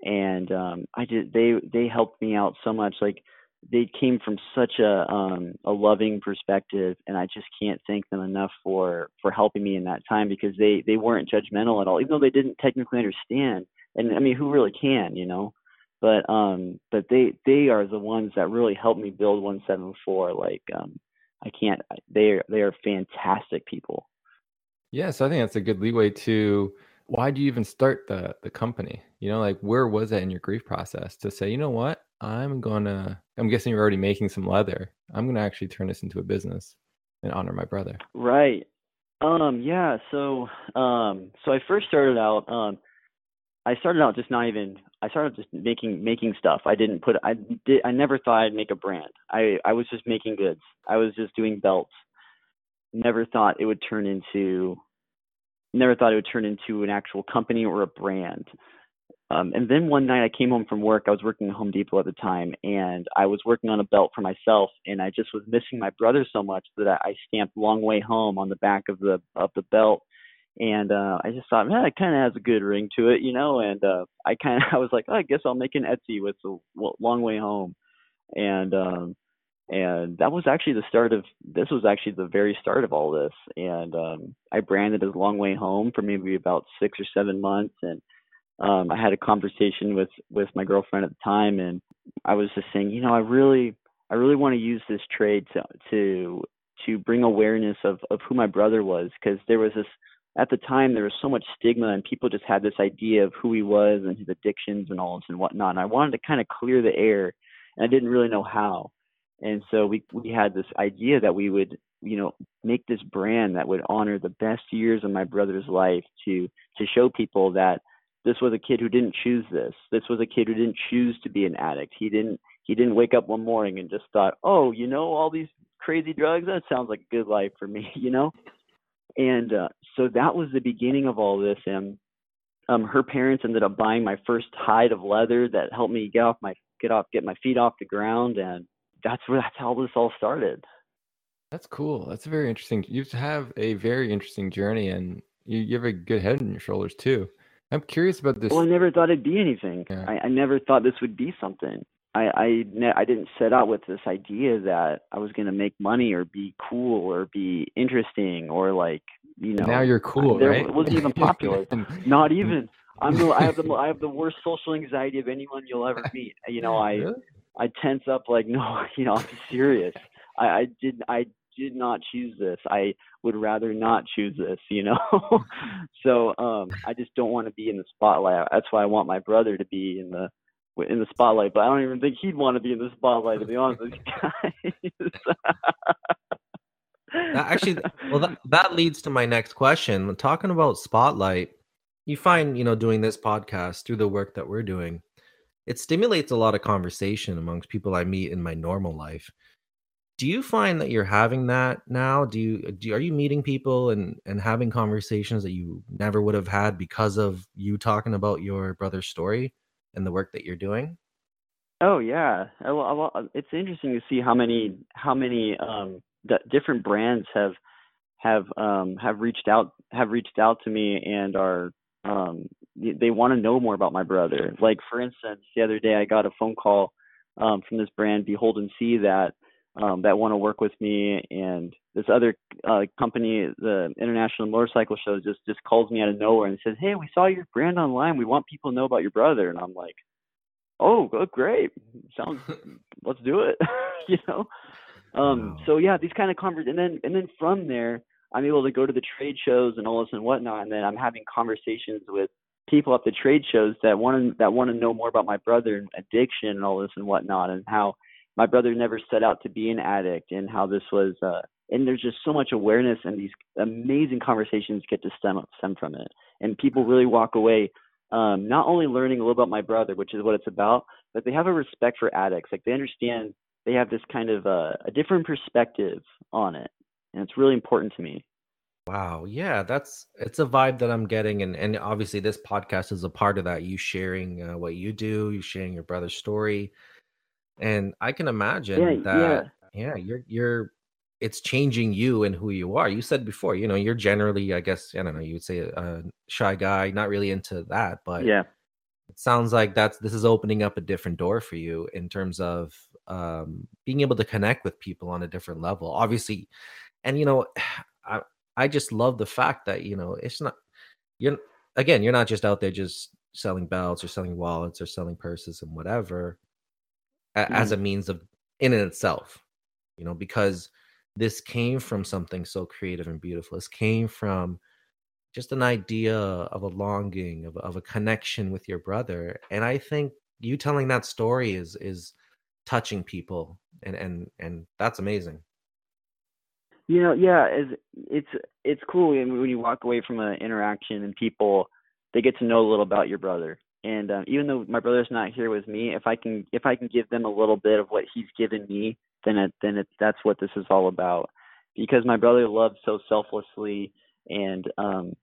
and um, I did they they helped me out so much. Like they came from such a um a loving perspective and I just can't thank them enough for for helping me in that time because they they weren't judgmental at all even though they didn't technically understand and I mean who really can you know but um but they they are the ones that really helped me build 174 like um i can't they are they are fantastic people. Yes i think that's a good leeway to why do you even start the the company? You know like where was that in your grief process to say you know what? I'm gonna i'm guessing you're already making some leather. I'm gonna actually turn this into a business and honor my brother. Right. Um yeah so um so i first started out um I started out just not even I started just making making stuff. I didn't put I did I never thought I'd make a brand. I I was just making goods. I was just doing belts. Never thought it would turn into never thought it would turn into an actual company or a brand. Um, and then one night I came home from work. I was working at Home Depot at the time, and I was working on a belt for myself. And I just was missing my brother so much that I I stamped "Long Way Home" on the back of the of the belt and uh I just thought, man, it kind of has a good ring to it, you know. And uh I kind of I was like, oh, I guess I'll make an Etsy with the long way home, and um and that was actually the start of this was actually the very start of all this. And um I branded as Long Way Home for maybe about six or seven months, and um I had a conversation with with my girlfriend at the time, and I was just saying, you know, I really I really want to use this trade to to to bring awareness of of who my brother was because there was this at the time there was so much stigma and people just had this idea of who he was and his addictions and all this and whatnot. And I wanted to kind of clear the air and I didn't really know how. And so we we had this idea that we would, you know, make this brand that would honor the best years of my brother's life to to show people that this was a kid who didn't choose this. This was a kid who didn't choose to be an addict. He didn't he didn't wake up one morning and just thought, "Oh, you know, all these crazy drugs, that sounds like a good life for me," you know? And uh, so that was the beginning of all this. And um, her parents ended up buying my first hide of leather that helped me get off my get off get my feet off the ground, and that's where that's how this all started. That's cool. That's very interesting. You have a very interesting journey, and you, you have a good head on your shoulders too. I'm curious about this. Well, I never thought it'd be anything. Yeah. I, I never thought this would be something. I I I didn't set out with this idea that I was going to make money or be cool or be interesting or like you know. Now you're cool, there right? wasn't even popular. Not even. I'm the I have the I have the worst social anxiety of anyone you'll ever meet. You know, I I tense up like, no, you know, I'm serious. I, I did I did not choose this. I would rather not choose this, you know. so um I just don't want to be in the spotlight. That's why I want my brother to be in the in the spotlight, but I don't even think he'd want to be in the spotlight to be honest with you guys. actually well that, that leads to my next question. Talking about spotlight, you find, you know, doing this podcast through the work that we're doing, it stimulates a lot of conversation amongst people I meet in my normal life do you find that you're having that now do you, do are you meeting people and and having conversations that you never would have had because of you talking about your brother's story and the work that you're doing? Oh yeah. It's interesting to see how many how many um different brands have have um have reached out have reached out to me and are um they want to know more about my brother. Like for instance the other day i got a phone call um from this brand behold and see that um, that want to work with me, and this other uh, company, the International Motorcycle Show, just just calls me out of nowhere and says, "Hey, we saw your brand online. We want people to know about your brother." And I'm like, "Oh, great! Sounds. let's do it." you know. Um, wow. So yeah, these kind of conversations, and then and then from there, I'm able to go to the trade shows and all this and whatnot, and then I'm having conversations with people at the trade shows that want to that want to know more about my brother and addiction and all this and whatnot, and how my brother never set out to be an addict and how this was uh and there's just so much awareness and these amazing conversations get to stem stem from it. And people really walk away um not only learning a little about my brother which is what it's about but they have a respect for addicts. Like they understand they have this kind of uh, a different perspective on it and it's really important to me. Wow. Yeah that's it's a vibe that i'm getting and and obviously this podcast is a part of that you sharing uh, what you do you sharing your brother's story and I can imagine yeah, that yeah. yeah, you're you're it's changing you and who you are. You said before, you know, you're generally, I guess, I don't know, you would say a, shy guy, not really into that, but yeah, it sounds like that's this is opening up a different door for you in terms of um, being able to connect with people on a different level. Obviously, and you know, I I just love the fact that you know it's not you're again you're not just out there just selling belts or selling wallets or selling purses and whatever mm-hmm. as a means of in and itself you know because this came from something so creative and beautiful. This came from just an idea of a longing of, of a connection with your brother. And i think you telling that story is is touching people and and and that's amazing. You know yeah it's it's it's cool when you walk away from an interaction and people they get to know a little about your brother and um, even though my brother's not here with me, if I can if I can give them a little bit of what he's given me, then it then it that's what this is all about. Because my brother loved so selflessly, and um,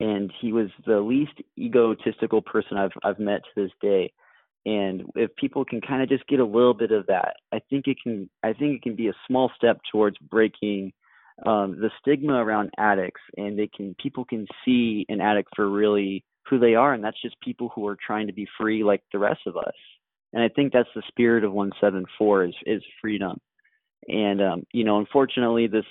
and he was the least egotistical person I've I've met to this day. And if people can kind of just get a little bit of that, I think it can I think it can be a small step towards breaking um, the stigma around addicts, and they can people can see an addict for really who they are, and that's just people who are trying to be free like the rest of us. And I think that's the spirit of 174 is is freedom. And um, you know, unfortunately, this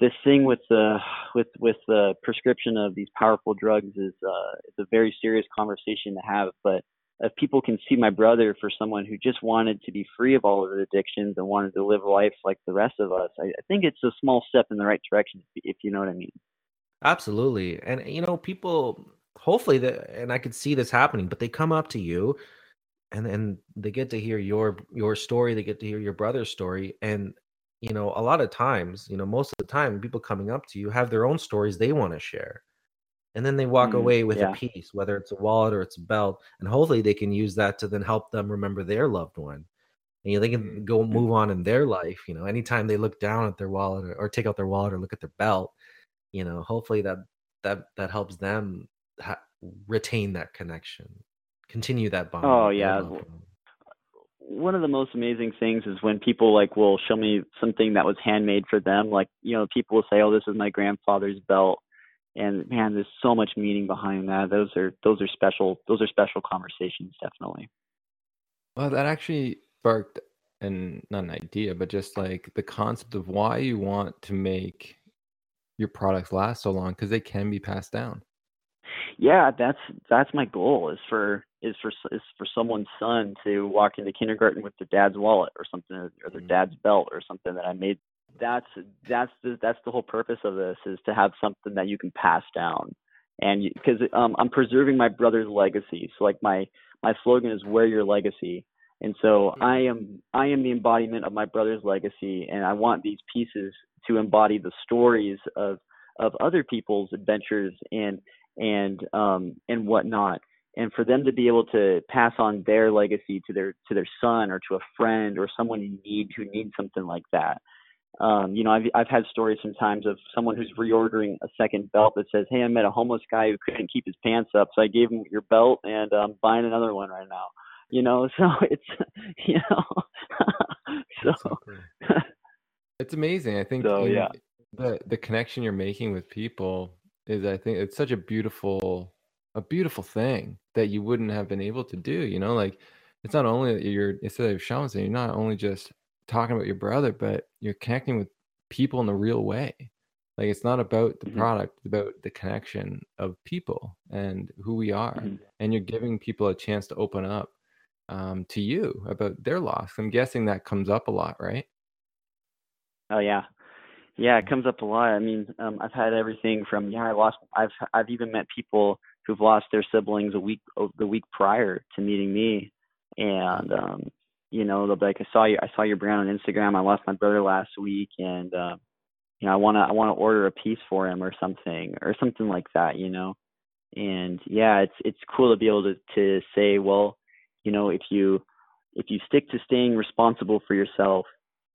this thing with the with with the prescription of these powerful drugs is uh, it's a very serious conversation to have. But if people can see my brother for someone who just wanted to be free of all of the addictions and wanted to live life like the rest of us, I, I think it's a small step in the right direction, if you know what I mean. Absolutely, and you know, people hopefully that and I could see this happening, but they come up to you and then they get to hear your your story, they get to hear your brother's story and you know, a lot of times, you know, most of the time people coming up to you have their own stories they want to share. And then they walk mm, away with yeah. a piece, whether it's a wallet or it's a belt, and hopefully they can use that to then help them remember their loved one. And you know, they can mm, go mm. move on in their life. You know, anytime they look down at their wallet or, or take out their wallet or look at their belt, you know, hopefully that that that helps them ha- retain that connection, continue that bond. Oh yeah. One of the most amazing things is when people like will show me something that was handmade for them. Like you know, people will say, "Oh, this is my grandfather's belt," and man, there's so much meaning behind that. Those are those are special. Those are special conversations, definitely. Well, that actually sparked and not an idea, but just like the concept of why you want to make your products last so long because they can be passed down. Yeah, that's that's my goal is for is for is for someone's son to walk into kindergarten with their dad's wallet or something or their Mhm. dad's belt or something that I made. That's that's the that's the whole purpose of this is to have something that you can pass down, and because um, I'm preserving my brother's legacy. So like my my slogan is "Wear Your Legacy," and so I am I am the embodiment of my brother's legacy, and I want these pieces to embody the stories of of other people's adventures and and um and whatnot and for them to be able to pass on their legacy to their to their son or to a friend or someone in need who needs something like that um you know i've i've had stories sometimes of someone who's reordering a second belt that says hey i met a homeless guy who couldn't keep his pants up so i gave him your belt and i'm buying another one right now you know so it's you know so That's so cool. It's amazing. I think So, yeah. the the connection you're making with people is I think it's such a beautiful a beautiful thing that you wouldn't have been able to do, you know, like it's not only that you're instead of saying you're not only just talking about your brother, but you're connecting with people in the real way. Like it's not about the Mhm. product, it's about the connection of people and who we are. Mhm. And you're giving people a chance to open up um, to you about their loss. I'm guessing that comes up a lot, right? Oh yeah, yeah, it comes up a lot. I mean, um, I've had everything from yeah, I lost. I've I've even met people who've lost their siblings a week the week prior to meeting me, and um, you know, they'll be like, I saw you, I saw your brand on Instagram. I lost my brother last week, and uh, you know, I wanna I wanna order a piece for him or something or something like that, you know. And yeah, it's it's cool to be able to to say, well, you know, if you if you stick to staying responsible for yourself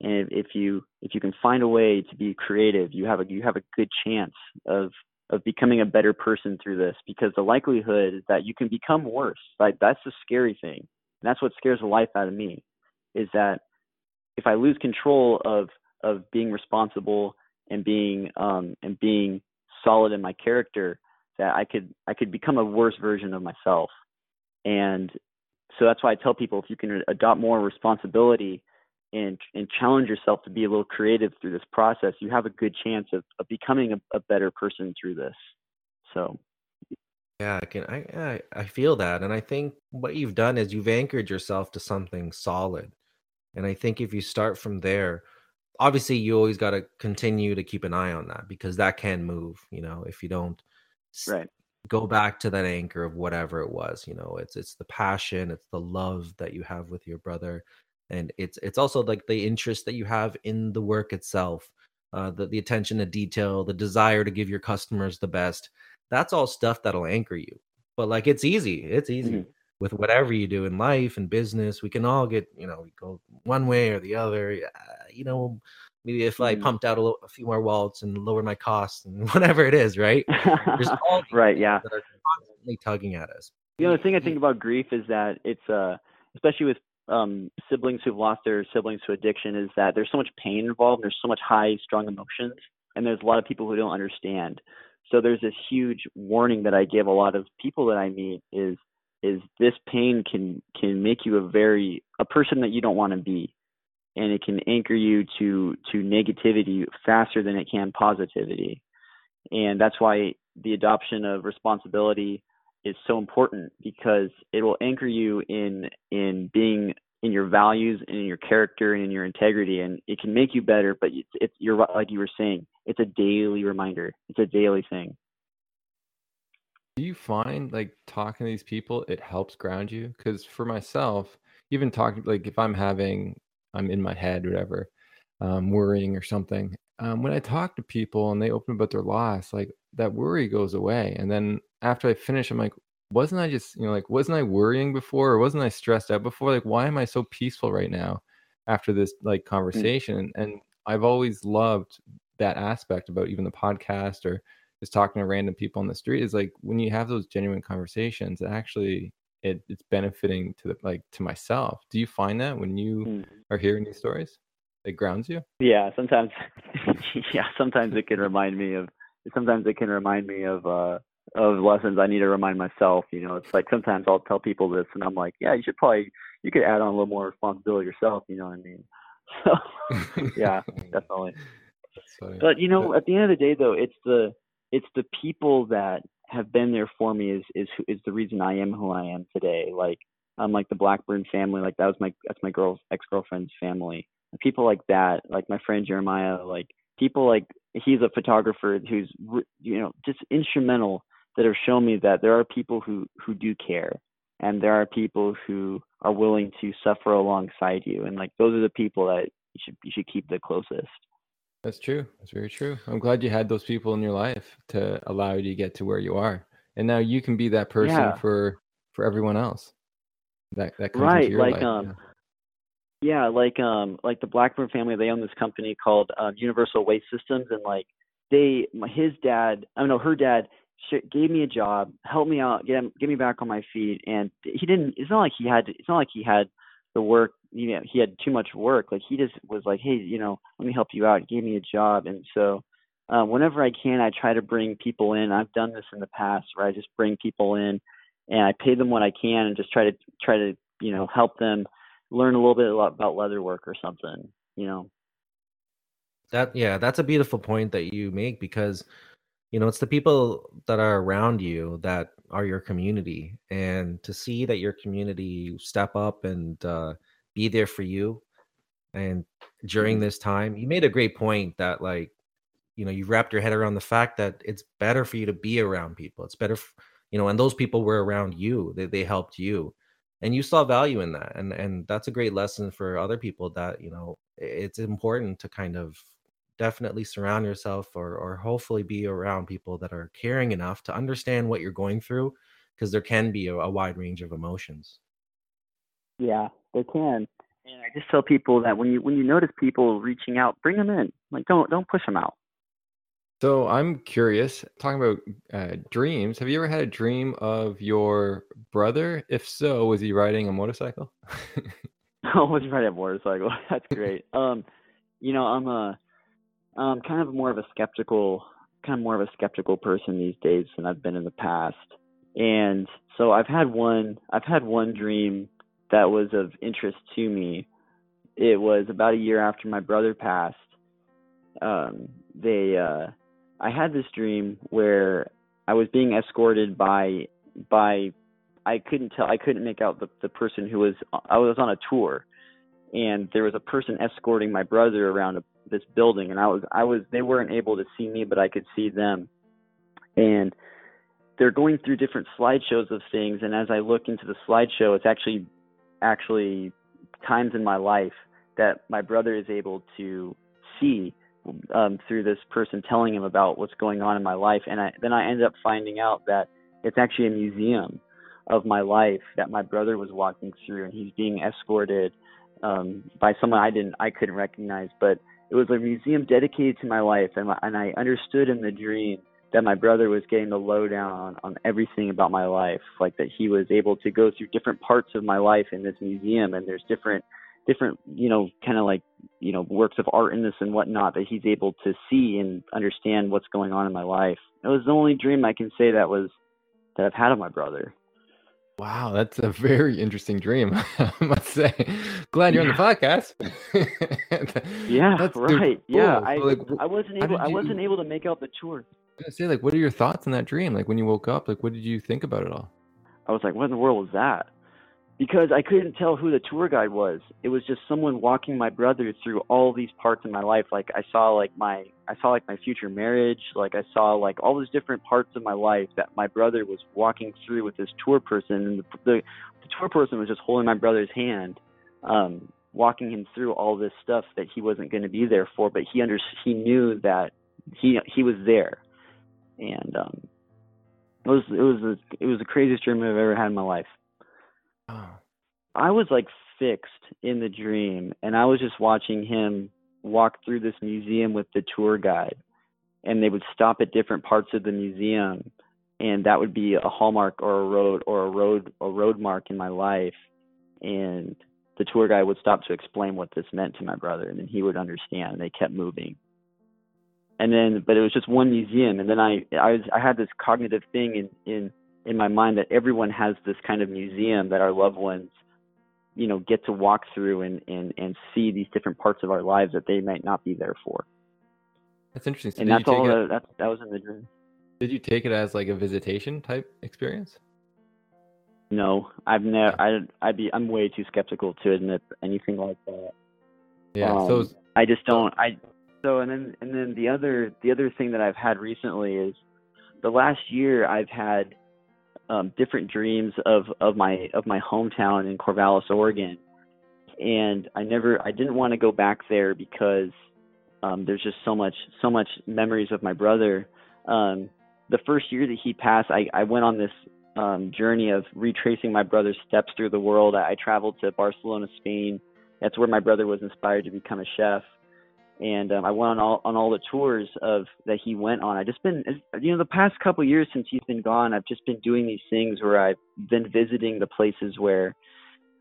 and if, you if you can find a way to be creative you have a you have a good chance of of becoming a better person through this because the likelihood is that you can become worse. Like that's the scary thing. And that's what scares the life out of me is that if i lose control of of being responsible and being um and being solid in my character that i could i could become a worse version of myself. And so that's why i tell people if you can adopt more responsibility and and challenge yourself to be a little creative through this process, you have a good chance of, of becoming a, a better person through this. So Yeah, I can. I, I I feel that, and I think what you've done is you've anchored yourself to something solid, and I think if you start from there, obviously you always got to continue to keep an eye on that because that can move. You know, if you don't right, go back to that anchor of whatever it was, you know, it's it's the passion, it's the love that you have with your brother, and it's it's also like the interest that you have in the work itself, uh, the the attention to detail, the desire to give your customers the best that's all stuff that'll anchor you. But like it's easy. It's easy Mhm. with whatever you do in life and business. We can all get, you know, we go one way or the other. Uh, you know, maybe if I Mhm. pumped out a, lo- a few more wallets and lowered my costs and whatever it is, right? There's all right, yeah. that are constantly tugging at us. You know, the thing I think about grief is that it's uh, especially with um, siblings who've lost their siblings to addiction, is that there's so much pain involved. There's so much high, strong emotions, and there's a lot of people who don't understand. So there's this huge warning that I give a lot of people that I meet is is this pain can can make you a very a person that you don't want to be, and it can anchor you to to negativity faster than it can positivity, and that's why the adoption of responsibility is so important because it will anchor you in in being in your values and in your character and in your integrity and it can make you better but it's, it's you're like you were saying it's a daily reminder it's a daily thing Do you find like talking to these people, it helps ground you? Because for myself, even talking, like if I'm having, I'm in my head, whatever, um, worrying or something, um, when I talk to people and they open about their loss, like that worry goes away. And then after I finish, I'm like, wasn't I just, you know, like, wasn't I worrying before or wasn't I stressed out before? Like, why am I so peaceful right now after this like conversation? And I've always loved that aspect about even the podcast or just talking to random people on the street is like when you have those genuine conversations it actually it, it's benefiting to the like to myself do you find that when you Mm. are hearing these stories it grounds you yeah sometimes yeah sometimes it can remind me of sometimes it can remind me of uh of lessons i need to remind myself you know it's like sometimes i'll tell people this and i'm like yeah you should probably you could add on a little more responsibility yourself you know what i mean so yeah definitely But you know, at the end of the day, though, it's the it's the people that have been there for me is is is the reason I am who I am today. Like I'm like the Blackburn family, like that was my that's my girl's ex girlfriend's family. People like that, like my friend Jeremiah, like people like he's a photographer who's you know just instrumental that have shown me that there are people who who do care and there are people who are willing to suffer alongside you and like those are the people that you should you should keep the closest that's true that's very true i'm glad you had those people in your life to allow you to get to where you are and now you can be that person yeah. for for everyone else that that comes right like life. um yeah. yeah. like um like the blackburn family they own this company called um, universal waste systems and like they his dad i don't know her dad gave me a job, helped me out, get get me back on my feet, and he didn't. It's not like he had. It's not like he had the work. You know, he had too much work. Like he just was like, hey, you know, let me help you out. Gave me a job, and so uh, whenever I can, I try to bring people in. I've done this in the past, where I just bring people in, and I pay them what I can, and just try to try to you know help them learn a little bit about leather work or something. You know. That yeah, that's a beautiful point that you make because you know it's the people that are around you that are your community and to see that your community step up and uh, be there for you and during mm-hmm. this time you made a great point that like you know you wrapped your head around the fact that it's better for you to be around people it's better f- you know and those people were around you they, they helped you and you saw value in that and and that's a great lesson for other people that you know it's important to kind of definitely surround yourself or or hopefully be around people that are caring enough to understand what you're going through because there can be a, a, wide range of emotions. Yeah they can. And i just tell people that when you when you notice people reaching out bring them in. Like don't don't push them out. So i'm curious talking about uh, dreams have you ever had a dream of your brother? If so was he riding a motorcycle? Oh was he riding a motorcycle. That's great. Um you know i'm a um, kind of more of a skeptical, kind of more of a skeptical person these days than I've been in the past. And so I've had one, I've had one dream that was of interest to me. It was about a year after my brother passed. Um, they, uh, I had this dream where I was being escorted by, by, I couldn't tell, I couldn't make out the, the person who was, I was on a tour and there was a person escorting my brother around a, this building and I was I was they weren't able to see me but I could see them. And they're going through different slideshows of things and as I look into the slideshow it's actually actually times in my life that my brother is able to see um, through this person telling him about what's going on in my life. And I, then I end up finding out that it's actually a museum of my life that my brother was walking through and he's being escorted um, by someone I didn't I couldn't recognize, but it was a museum dedicated to my life, and my, and I understood in the dream that my brother was getting the lowdown on, everything about my life, like that he was able to go through different parts of my life in this museum, and there's different different you know kind of like you know works of art in this and whatnot that he's able to see and understand what's going on in my life. It was the only dream I can say that was that I've had of my brother. Wow, that's a very interesting dream, I must say. Glad you're on the podcast. yeah, that's right. Yeah, I like, I wasn't able I wasn't able to make out the tour. I say, like, what are your thoughts on that dream? Like, when you woke up, like, what did you think about it all? I was like, what in the world was that? Because I couldn't tell who the tour guide was. It was just someone walking my brother through all these parts of my life. Like I saw like my I saw like my future marriage, like I saw like all these different parts of my life that my brother was walking through with this tour person and the the, the tour person was just holding my brother's hand um walking him through all this stuff that he wasn't going to be there for, but he under he knew that he he was there. And um it was it was a, it was the craziest dream I've ever had in my life. Oh. I was like fixed in the dream, and I was just watching him walk through this museum with the tour guide, and they would stop at different parts of the museum, and that would be a hallmark or a road or a road a road mark in my life, and the tour guide would stop to explain what this meant to my brother, and then he would understand. And they kept moving, and then but it was just one museum, and then I I was I had this cognitive thing in in in my mind that everyone has this kind of museum that our loved ones you know get to walk through and and and see these different parts of our lives that they might not be there for that's interesting so and that's all that, that that was in the dream Did you take it as like a visitation type experience? No, I've never. I I'd be. I'm way too skeptical to admit anything like that. Yeah. Um, so I just don't. I so and then and then the other the other thing that I've had recently is the last year I've had um, different dreams of of my of my hometown in Corvallis, Oregon, and I never I didn't want to go back there because um, there's just so much so much memories of my brother. Um, the first year that he passed, I, I went on this um, journey of retracing my brother's steps through the world. I, I traveled to Barcelona, Spain. That's where my brother was inspired to become a chef. And um, I went on all on all the tours of that he went on. I just been you know the past couple of years since he's been gone, I've just been doing these things where I've been visiting the places where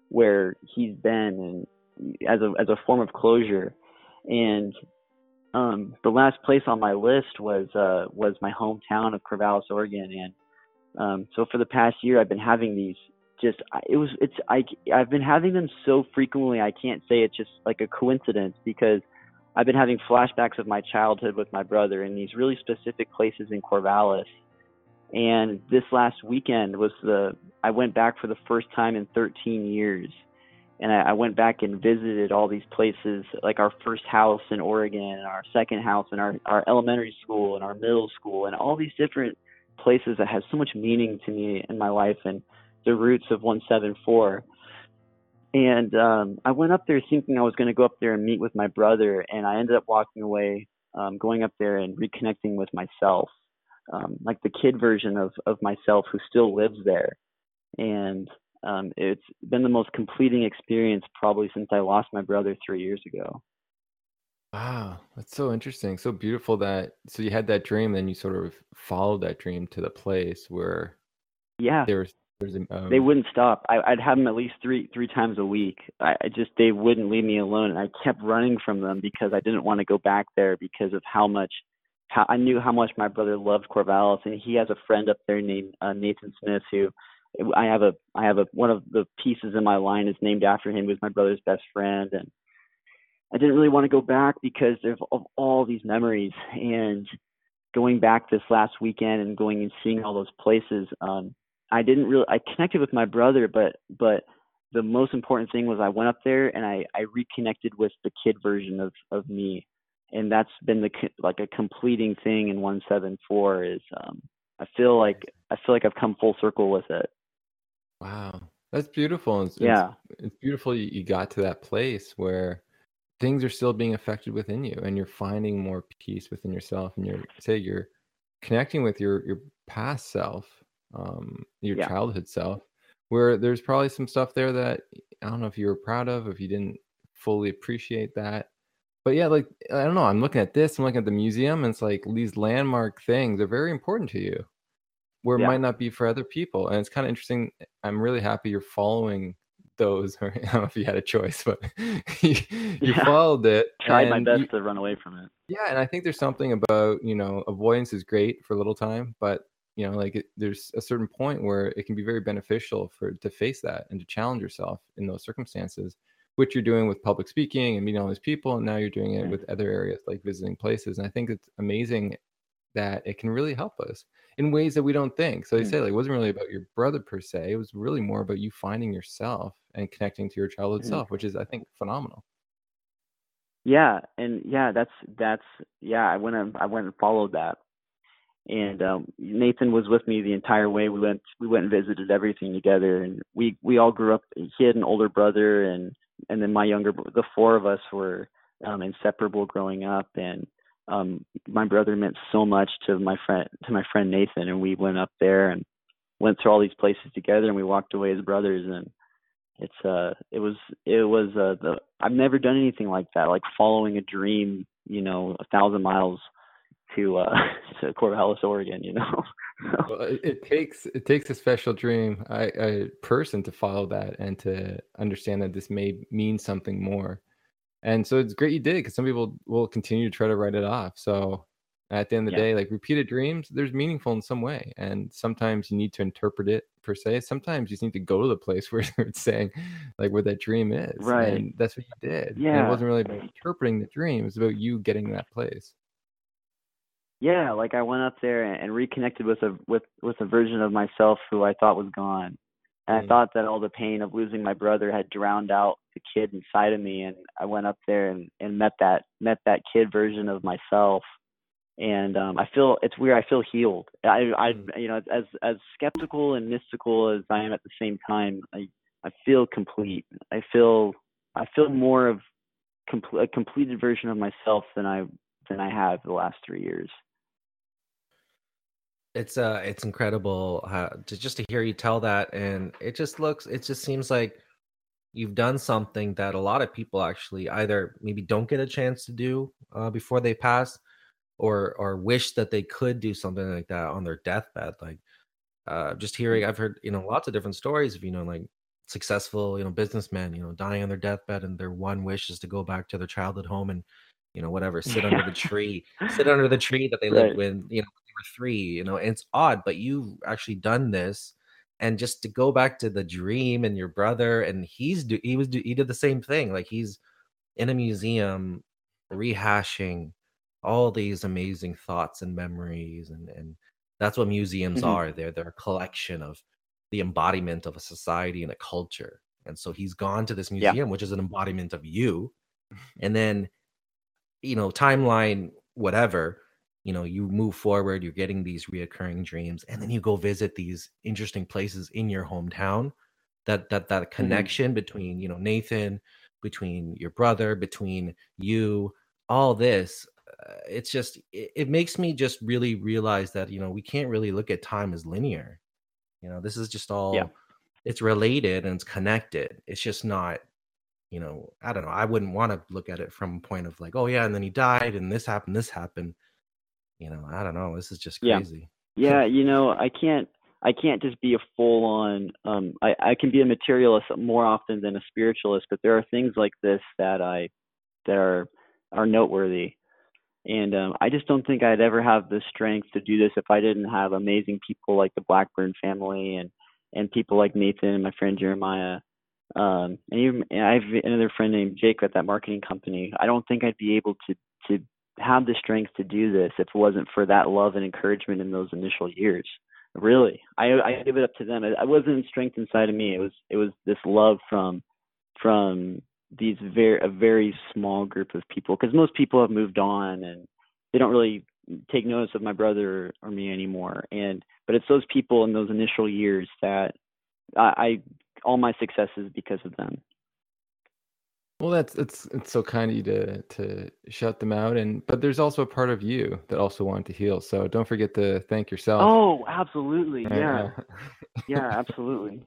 where he's been and as a as a form of closure. And um, the last place on my list was uh, was my hometown of Corvallis, Oregon, and um, so for the past year, I've been having these. Just it was it's I I've been having them so frequently I can't say it's just like a coincidence because I've been having flashbacks of my childhood with my brother in these really specific places in Corvallis. And this last weekend was the I went back for the first time in 13 years and I, I went back and visited all these places, like our first house in Oregon, and our second house, and our our elementary school, and our middle school, and all these different places that has so much meaning to me in my life, and the roots of 174. And um, I went up there thinking I was going to go up there and meet with my brother, and I ended up walking away, um, going up there and reconnecting with myself, um, like the kid version of of myself who still lives there. And um, it's been the most completing experience probably since I lost my brother three years ago. Wow, that's so interesting. So beautiful that so you had that dream, then you sort of followed that dream to the place where Yeah, there's there's a they um, wouldn't stop. I, I'd have them at least three three times a week. I, I just they wouldn't leave me alone, and I kept running from them because I didn't want to go back there because of how much how I knew how much my brother loved Corvallis, and he has a friend up there named uh, Nathan Smith who I have a I have a one of the pieces in my line is named after him. He was my brother's best friend, and I didn't really want to go back because of, of all these memories. And going back this last weekend and going and seeing all those places, um, I didn't really I connected with my brother, but but the most important thing was I went up there and I I reconnected with the kid version of of me, and that's been the like a completing thing in 174 is um I feel like I feel like I've come full circle with it. wow, that's beautiful. It's, it's Yeah. it's beautiful you, you got to that place where things are still being affected within you and you're finding more peace within yourself and you're say you're connecting with your your past self um your Yeah. childhood self where there's probably some stuff there that i don't know if you were proud of if you didn't fully appreciate that but yeah like i don't know i'm looking at this i'm looking at the museum and it's like these landmark things are very important to you where it Yeah. might not be for other people and it's kind of interesting i'm really happy you're following those or i don't know if you had a choice but you, you Yeah. followed it Tried my best you- to run away from it. yeah and i think there's something about you know avoidance is great for a little time but you know like it, there's a certain point where it can be very beneficial for to face that and to challenge yourself in those circumstances which you're doing with public speaking and meeting all these people and now you're doing it with other areas like visiting places and i think it's amazing that it can really help us in ways that we don't think so they Mm. say like it wasn't really about your brother per se it was really more about you finding yourself and connecting to your childhood Mm. self which is i think phenomenal Yeah, and yeah, that's that's yeah. I went and I went and followed that, and um, Nathan was with me the entire way. We went we went and visited everything together, and we we all grew up. He had an older brother, and and then my younger. The four of us were um, inseparable growing up, and um, my brother meant so much to my friend to my friend Nathan, and we went up there and went through all these places together, and we walked away as brothers, and it's uh it was it was uh the I've never done anything like that, like following a dream, you know, a thousand miles to uh to Corvallis, Oregon, you know. well, it, it takes it takes a special dream I, a person to follow that and to understand that this may mean something more and so it's great you did because some people will continue to try to write it off so at the end of the Yeah. day like repeated dreams there's meaningful in some way and sometimes you need to interpret it per se sometimes you just need to go to the place where it's saying like where that dream is Right. and that's what you did and Yeah. it wasn't really about interpreting the dream it was about you getting to that place yeah, like I went up there and, and reconnected with a with with a version of myself who I thought was gone. And Mm. I thought that all the pain of losing my brother had drowned out the kid inside of me and I went up there and, and met that met that kid version of myself. And um I feel it's weird, I feel healed. I I Mm. you know, as as skeptical and mystical as I am at the same time, I I feel complete. I feel I feel more of complete a completed version of myself than I than I have the last three years. It's uh it's incredible how, to just to hear you tell that and it just looks it just seems like you've done something that a lot of people actually either maybe don't get a chance to do uh, before they pass or or wish that they could do something like that on their deathbed like uh just hearing i've heard you know lots of different stories of you know like successful you know businessmen you know dying on their deathbed and their one wish is to go back to their childhood home and you know whatever sit under the tree sit under the tree that they lived Right. when you know when they were three you know it's odd but you've actually done this and just to go back to the dream and your brother and he's do he was do he did the same thing like he's in a museum rehashing all these amazing thoughts and memories and and that's what museums Mhm. are they're they're a collection of the embodiment of a society and a culture and so he's gone to this Yeah. museum which is an embodiment of you and then you know timeline whatever you know you move forward you're getting these reoccurring dreams and then you go visit these interesting places in your hometown that that that connection between you know nathan between your brother between you all this uh, it's just it, it makes me just really realize that you know we can't really look at time as linear. You know this is just all it's related and it's connected. It's just not you know i don't know i wouldn't want to look at it from a point of like oh yeah and then he died and this happened this happened you know i don't know this is just Yeah. crazy Yeah, you know, I can't I can't just be a full on um I, I can be a materialist more often than a spiritualist, but there are things like this that I that are are noteworthy. And um I just don't think I'd ever have the strength to do this if I didn't have amazing people like the Blackburn family and and people like Nathan and my friend Jeremiah. Um and even I have another friend named Jake at that marketing company. I don't think I'd be able to to have the strength to do this if it wasn't for that love and encouragement in those initial years. Really, I I give it up to them. It, wasn't strength inside of me. It was it was this love from from these very a very small group of people because most people have moved on and they don't really take notice of my brother or me anymore. And but it's those people in those initial years that I, I all my success is because of them. Well, that's it's it's so kind of you to to shut them out, and but there's also a part of you that also wanted to heal. So don't forget to thank yourself. Oh, absolutely. right? Yeah. Yeah, absolutely.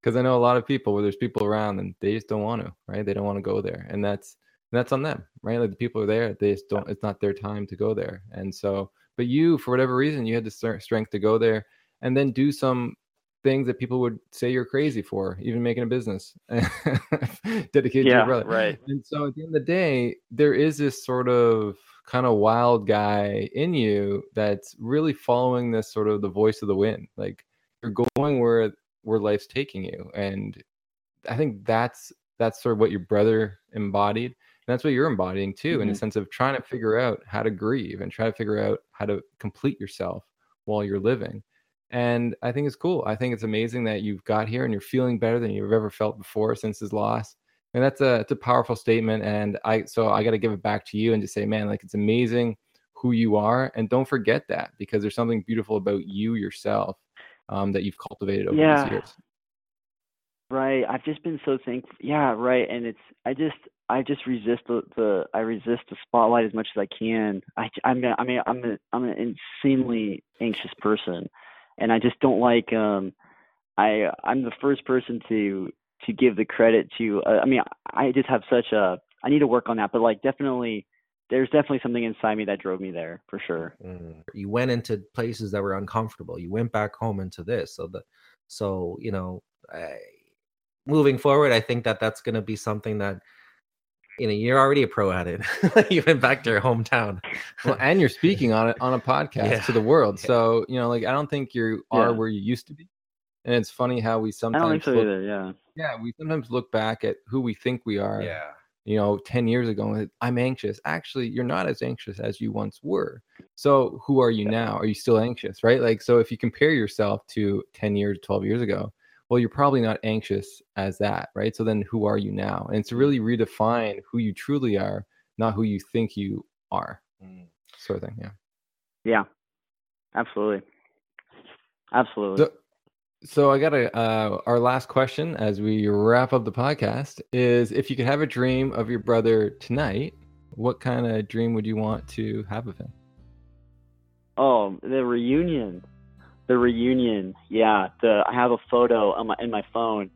because I know a lot of people where there's people around and they just don't want to, right? They don't want to go there, and that's that's on them, right? Like the people are there, they just don't. It's not their time to go there, and so, but you, for whatever reason, you had the strength to go there, and then do some things that people would say you're crazy for, even making a business dedicated to your brother, right. And so, at the end of the day, there is this sort of kind of wild guy in you that's really following this sort of the voice of the wind, like you're going where where life's taking you. And i think that's that's sort of what your brother embodied. And that's what you're embodying too in a Mhm. sense of trying to figure out how to grieve and try to figure out how to complete yourself while you're living and i think it's cool i think it's amazing that you've got here and you're feeling better than you've ever felt before since his loss and that's a it's a powerful statement and i so i got to give it back to you and just say man like it's amazing who you are and don't forget that because there's something beautiful about you yourself um, that you've cultivated over Yeah. these years. Right. I've just been so thankful. Yeah, right. And it's I just I just resist the, the I resist the spotlight as much as I can. I I'm a- I mean I'm a, I'm an insanely anxious person, and I just don't like um I I'm the first person to to give the credit to. Uh, I mean I just have such a I need to work on that, but like definitely there's definitely something inside me that drove me there for sure. Mm. You went into places that were uncomfortable. You went back home into this. So the, so you know, I, moving forward, I think that that's going to be something that, you know, you're already a pro at it. you went back to your hometown. Well, and you're speaking on it on a podcast Yeah. to the world. Yeah. So, you know, like I don't think you are Yeah. where you used to be. And it's funny how we I sometimes don't think so look, either. Yeah. yeah, we sometimes look back at who we think we are yeah. you know 10 years ago i'm anxious actually you're not as anxious as you once were so who are you now are you still anxious right like so if you compare yourself to 10 years 12 years ago well you're probably not anxious as that right? So then who are you now? And it's to really redefine who you truly are not who you think you are mm. sort of thing yeah. Yeah. Absolutely. Absolutely. So, so I got a uh, our last question as we wrap up the podcast is if you could have a dream of your brother tonight, what kind of dream would you want to have of him? Oh, the reunion, the reunion. Yeah, the I have a photo on my in my phone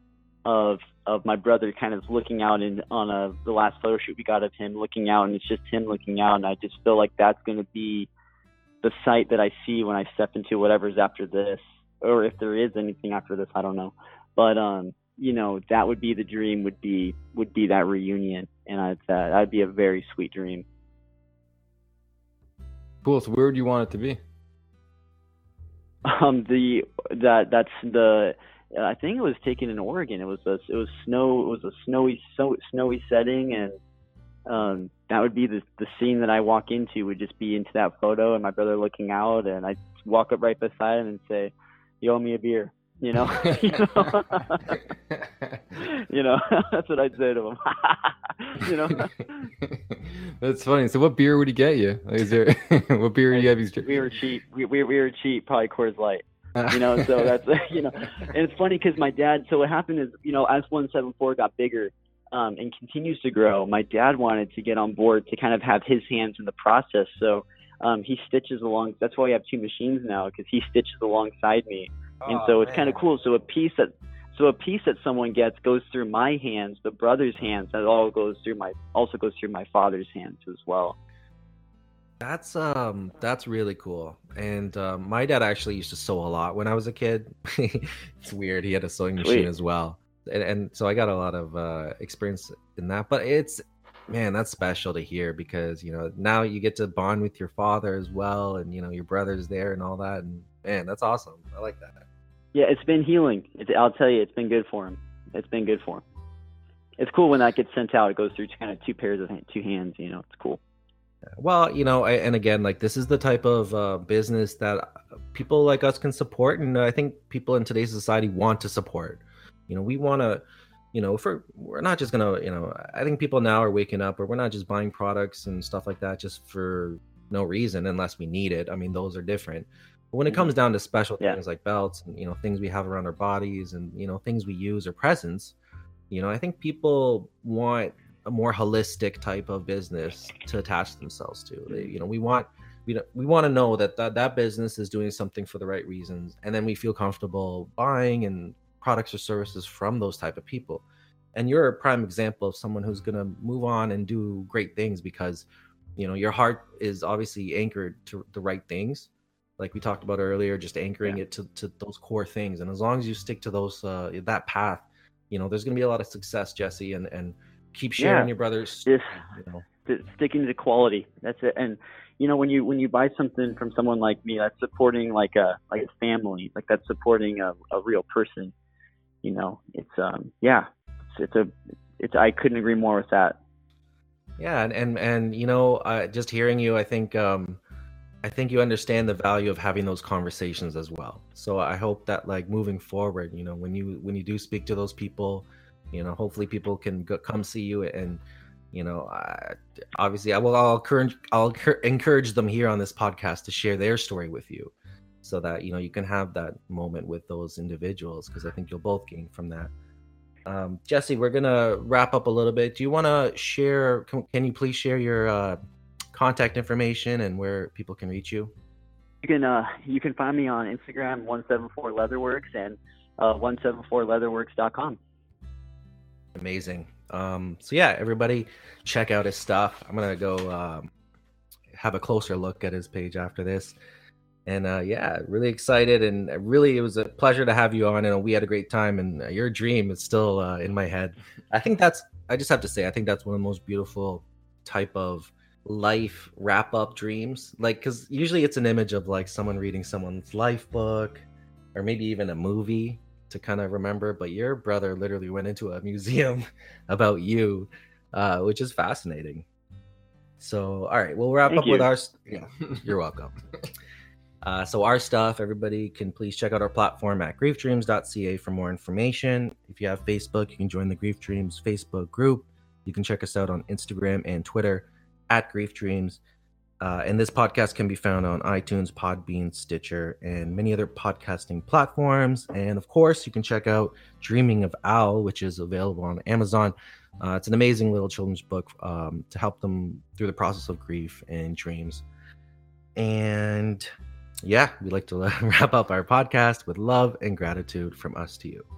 of of my brother kind of looking out in on a the last photo shoot we got of him looking out, and it's just him looking out, and I just feel like that's going to be the sight that I see when I step into whatever's after this or if there is anything after this, I don't know. But um, you know, that would be the dream. Would be would be that reunion, and I'd uh, that'd be a very sweet dream. Cool. So where would you want it to be? Um, the that that's the I think it was taken in Oregon. It was a it was snow. It was a snowy so, snowy setting, and um, that would be the the scene that I walk into. Would just be into that photo, and my brother looking out, and I walk up right beside him and say, you owe me a beer. You know, you know, you know that's what I'd say to him. you know, that's funny. So, what beer would he get you? Is there what beer do you have? We were cheap. We, we we were cheap. Probably Coors Light. you know, so that's you know, and it's funny because my dad. So what happened is, you know, as 174 got bigger, um, and continues to grow, my dad wanted to get on board to kind of have his hands in the process. So um, he stitches along. That's why we have two machines now because he stitches alongside me, oh, and so it's kind of cool. So a piece that so a piece that someone gets goes through my hands, the brother's hands. That all goes through my also goes through my father's hands as well. That's um that's really cool. And uh, my dad actually used to sew a lot when I was a kid. it's weird. He had a sewing machine Sweet. as well. And, and, so I got a lot of uh, experience in that. But it's man, that's special to hear because you know now you get to bond with your father as well, and you know your brother's there and all that, and man, that's awesome. I like that. Yeah, it's been healing. It, I'll tell you, it's been good for him. It's been good for him. It's cool when that gets sent out. It goes through kind of two pairs of hand, two hands. You know, it's cool. Well, you know, and again, like this is the type of uh, business that people like us can support, and I think people in today's society want to support. You know, we want to you know, for we're not just gonna, you know, I think people now are waking up, or we're not just buying products and stuff like that just for no reason unless we need it. I mean, those are different. But when it comes mm-hmm. down to special yeah. things like belts and you know things we have around our bodies and you know things we use or presents, you know, I think people want a more holistic type of business to attach themselves to. They, you know, we want we we want to know that, that that business is doing something for the right reasons, and then we feel comfortable buying and products or services from those type of people and you're a prime example of someone who's going to move on and do great things because you know your heart is obviously anchored to the right things like we talked about earlier just anchoring yeah. it to, to those core things and as long as you stick to those uh, that path you know there's going to be a lot of success jesse and and keep sharing yeah. your brothers just you know. sticking to quality that's it and you know when you when you buy something from someone like me that's supporting like a like a family like that's supporting a, a real person you know, it's um yeah, it's, it's a it's I couldn't agree more with that. Yeah, and and, and you know, uh, just hearing you, I think um I think you understand the value of having those conversations as well. So I hope that like moving forward, you know, when you when you do speak to those people, you know, hopefully people can go, come see you and you know, uh, obviously I will I'll encourage I'll encourage them here on this podcast to share their story with you so that you know you can have that moment with those individuals because I think you'll both gain from that. Um, Jesse, we're gonna wrap up a little bit. Do you want to share? Can, can, you please share your uh, contact information and where people can reach you? You can uh, you can find me on Instagram one seven four Leatherworks and uh, one seven four Leatherworks.com. Amazing. Um, so yeah, everybody check out his stuff. I'm gonna go um, have a closer look at his page after this and uh, yeah, really excited and really it was a pleasure to have you on. And we had a great time. And uh, your dream is still uh, in my head. I think that's I just have to say I think that's one of the most beautiful type of life wrap up dreams. Like because usually it's an image of like someone reading someone's life book or maybe even a movie to kind of remember. But your brother literally went into a museum about you uh, which is fascinating. So, all right, we'll wrap Thank up with you. our. Yeah, you're welcome. Uh, so our stuff, everybody can please check out our platform at griefdreams.ca for more information. If you have Facebook, you can join the Grief Dreams Facebook group. You can check us out on Instagram and Twitter at Grief Dreams. Uh, and this podcast can be found on iTunes, Podbean, Stitcher, and many other podcasting platforms. And of course, you can check out Dreaming of Owl, which is available on Amazon. Uh, it's an amazing little children's book um, to help them through the process of grief and dreams. And yeah, we'd like to wrap up our podcast with love and gratitude from us to you.